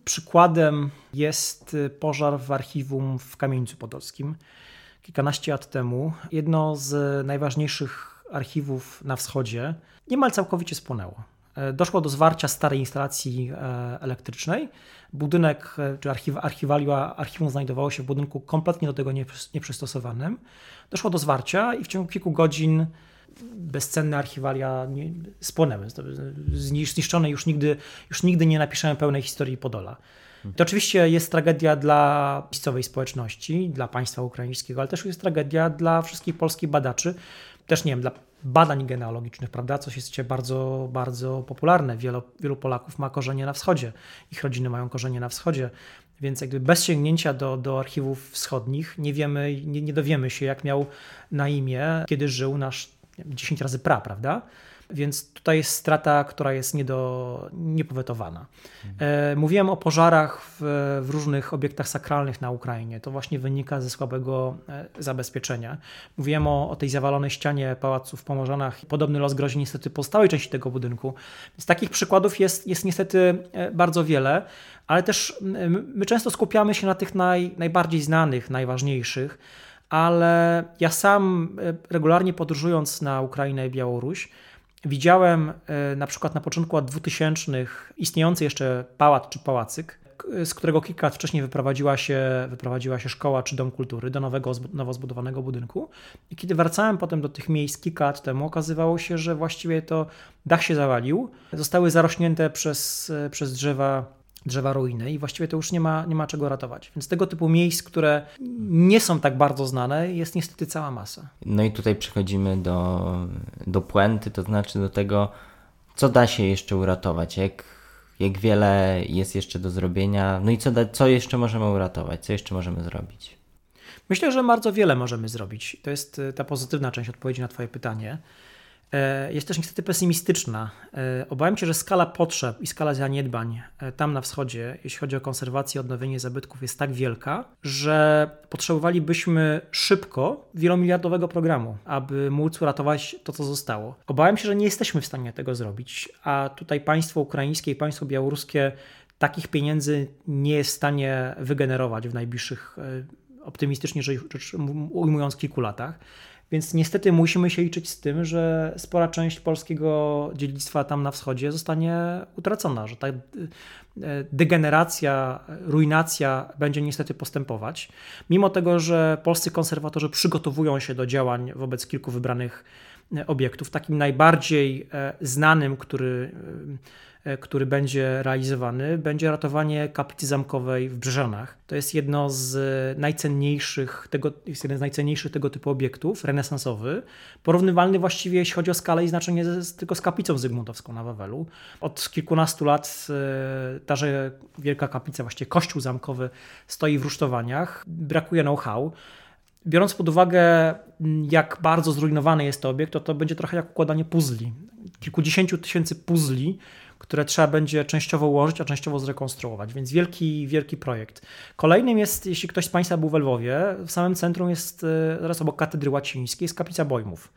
przykładem jest e, pożar w archiwum w Kamieńcu Podolskim kilkanaście lat temu. Jedno z najważniejszych archiwów na wschodzie niemal całkowicie spłonęło. E, doszło do zwarcia starej instalacji elektrycznej. Budynek, czy archiwalia, archiwum znajdowało się w budynku kompletnie do tego nieprzystosowanym. Doszło do zwarcia i w ciągu kilku godzin bezcenne archiwalia spłonęły, zniszczone, już nigdy, już nigdy nie napiszemy pełnej historii Podola. To oczywiście jest tragedia dla miejscowej społeczności, dla państwa ukraińskiego, ale też jest tragedia dla wszystkich polskich badaczy, też nie wiem, dla badań genealogicznych, prawda, coś jest bardzo, bardzo popularne. Wielu, wielu Polaków ma korzenie na wschodzie, ich rodziny mają korzenie na wschodzie, więc jakby bez sięgnięcia do, do archiwów wschodnich nie wiemy, nie, nie dowiemy się, jak miał na imię, kiedy żył nasz 10 razy pra, prawda? Więc tutaj jest strata, która jest niedo, niepowetowana. E, mówiłem o pożarach w, w, różnych obiektach sakralnych na Ukrainie. To właśnie wynika ze słabego e, zabezpieczenia. Mówiłem o, o tej zawalonej ścianie pałacu w Pomorzanach. Podobny los grozi niestety pozostałej części tego budynku. Więc takich przykładów jest, jest niestety e, bardzo wiele, ale też my często skupiamy się na tych naj, najbardziej znanych, najważniejszych ale ja sam regularnie podróżując na Ukrainę i Białoruś, Widziałem e, na przykład na początku lat 2000 istniejący jeszcze pałac czy pałacyk, z którego kilka lat wcześniej wyprowadziła się, wyprowadziła się szkoła czy dom kultury do nowego, nowo zbudowanego budynku. I kiedy wracałem potem do tych miejsc kilka lat temu, okazywało się, że właściwie to dach się zawalił, zostały zarośnięte przez, e, przez drzewa drzewa ruiny i właściwie to już nie ma, nie ma czego ratować. Więc tego typu miejsc, które nie są tak bardzo znane, jest niestety cała masa. No i tutaj przechodzimy do, do puenty, to znaczy do tego, Co da się jeszcze uratować? Jak, jak wiele jest jeszcze do zrobienia? No i co, da, co jeszcze możemy uratować? Co jeszcze możemy zrobić? Myślę, że bardzo wiele możemy zrobić. To jest y, ta pozytywna część odpowiedzi na Twoje pytanie. E, jest też niestety pesymistyczna. E, obawiam się, że skala potrzeb i skala zaniedbań e, tam na wschodzie, jeśli chodzi o konserwację i odnowienie zabytków, jest tak wielka, że potrzebowalibyśmy szybko wielomiliardowego programu, aby móc uratować to, co zostało. Obawiam się, że nie jesteśmy w stanie tego zrobić, a tutaj państwo ukraińskie i państwo białoruskie takich pieniędzy nie jest w stanie wygenerować w najbliższych, optymistycznie rzecz ujmując, kilku latach. Więc niestety musimy się liczyć z tym, że spora część polskiego dziedzictwa tam na wschodzie zostanie utracona, że ta e, degeneracja, ruinacja będzie niestety postępować. Mimo tego, że polscy konserwatorzy przygotowują się do działań wobec kilku wybranych e, obiektów, takim najbardziej e, znanym, który który będzie realizowany, będzie ratowanie kaplicy zamkowej w Brzeżanach. To jest jedno z najcenniejszych tego, jest jeden z najcenniejszych tego typu obiektów, renesansowy, porównywalny właściwie, jeśli chodzi o skalę i znaczenie, z, tylko z kaplicą zygmuntowską na Wawelu. Od kilkunastu lat e, taże wielka kaplica, właściwie kościół zamkowy stoi w rusztowaniach, brakuje know-how. Biorąc pod uwagę, jak bardzo zrujnowany jest to obiekt, to to będzie trochę jak układanie puzli. Kilkudziesięciu tysięcy puzli, które trzeba będzie częściowo ułożyć, a częściowo zrekonstruować, więc wielki, wielki projekt. Kolejnym jest, jeśli ktoś z Państwa był w Lwowie, w samym centrum jest, e, zaraz obok katedry łacińskiej, jest kaplica Bojmów.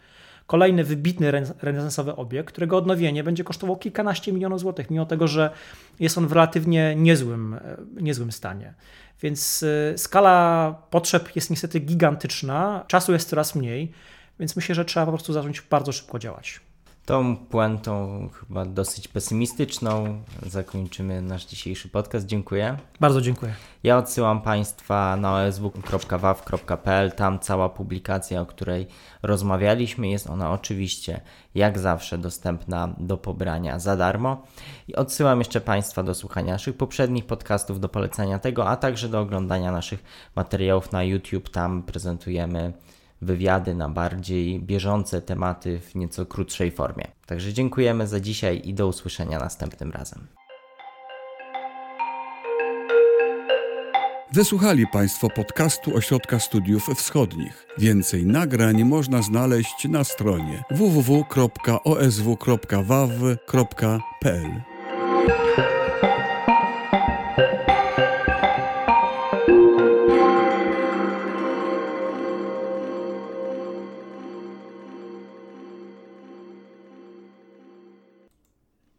Kolejny wybitny renesansowy obiekt, którego odnowienie będzie kosztowało kilkanaście milionów złotych, mimo tego, że jest on w relatywnie niezłym, e, niezłym stanie. Więc e, skala potrzeb jest niestety gigantyczna, czasu jest coraz mniej, więc myślę, że trzeba po prostu zacząć bardzo szybko działać. Tą puentą chyba dosyć pesymistyczną zakończymy nasz dzisiejszy podcast. Dziękuję. Bardzo dziękuję. Ja odsyłam Państwa na osw.waw.pl. Tam cała publikacja, o której rozmawialiśmy, jest ona oczywiście jak zawsze dostępna do pobrania za darmo. I odsyłam jeszcze Państwa do słuchania naszych poprzednich podcastów, do polecenia tego, a także do oglądania naszych materiałów na YouTube. Tam prezentujemy wywiady na bardziej bieżące tematy w nieco krótszej formie. Także dziękujemy za dzisiaj i do usłyszenia następnym razem. Wysłuchali Państwo podcastu Ośrodka Studiów Wschodnich. Więcej nagrań można znaleźć na stronie www.osw.waw.pl.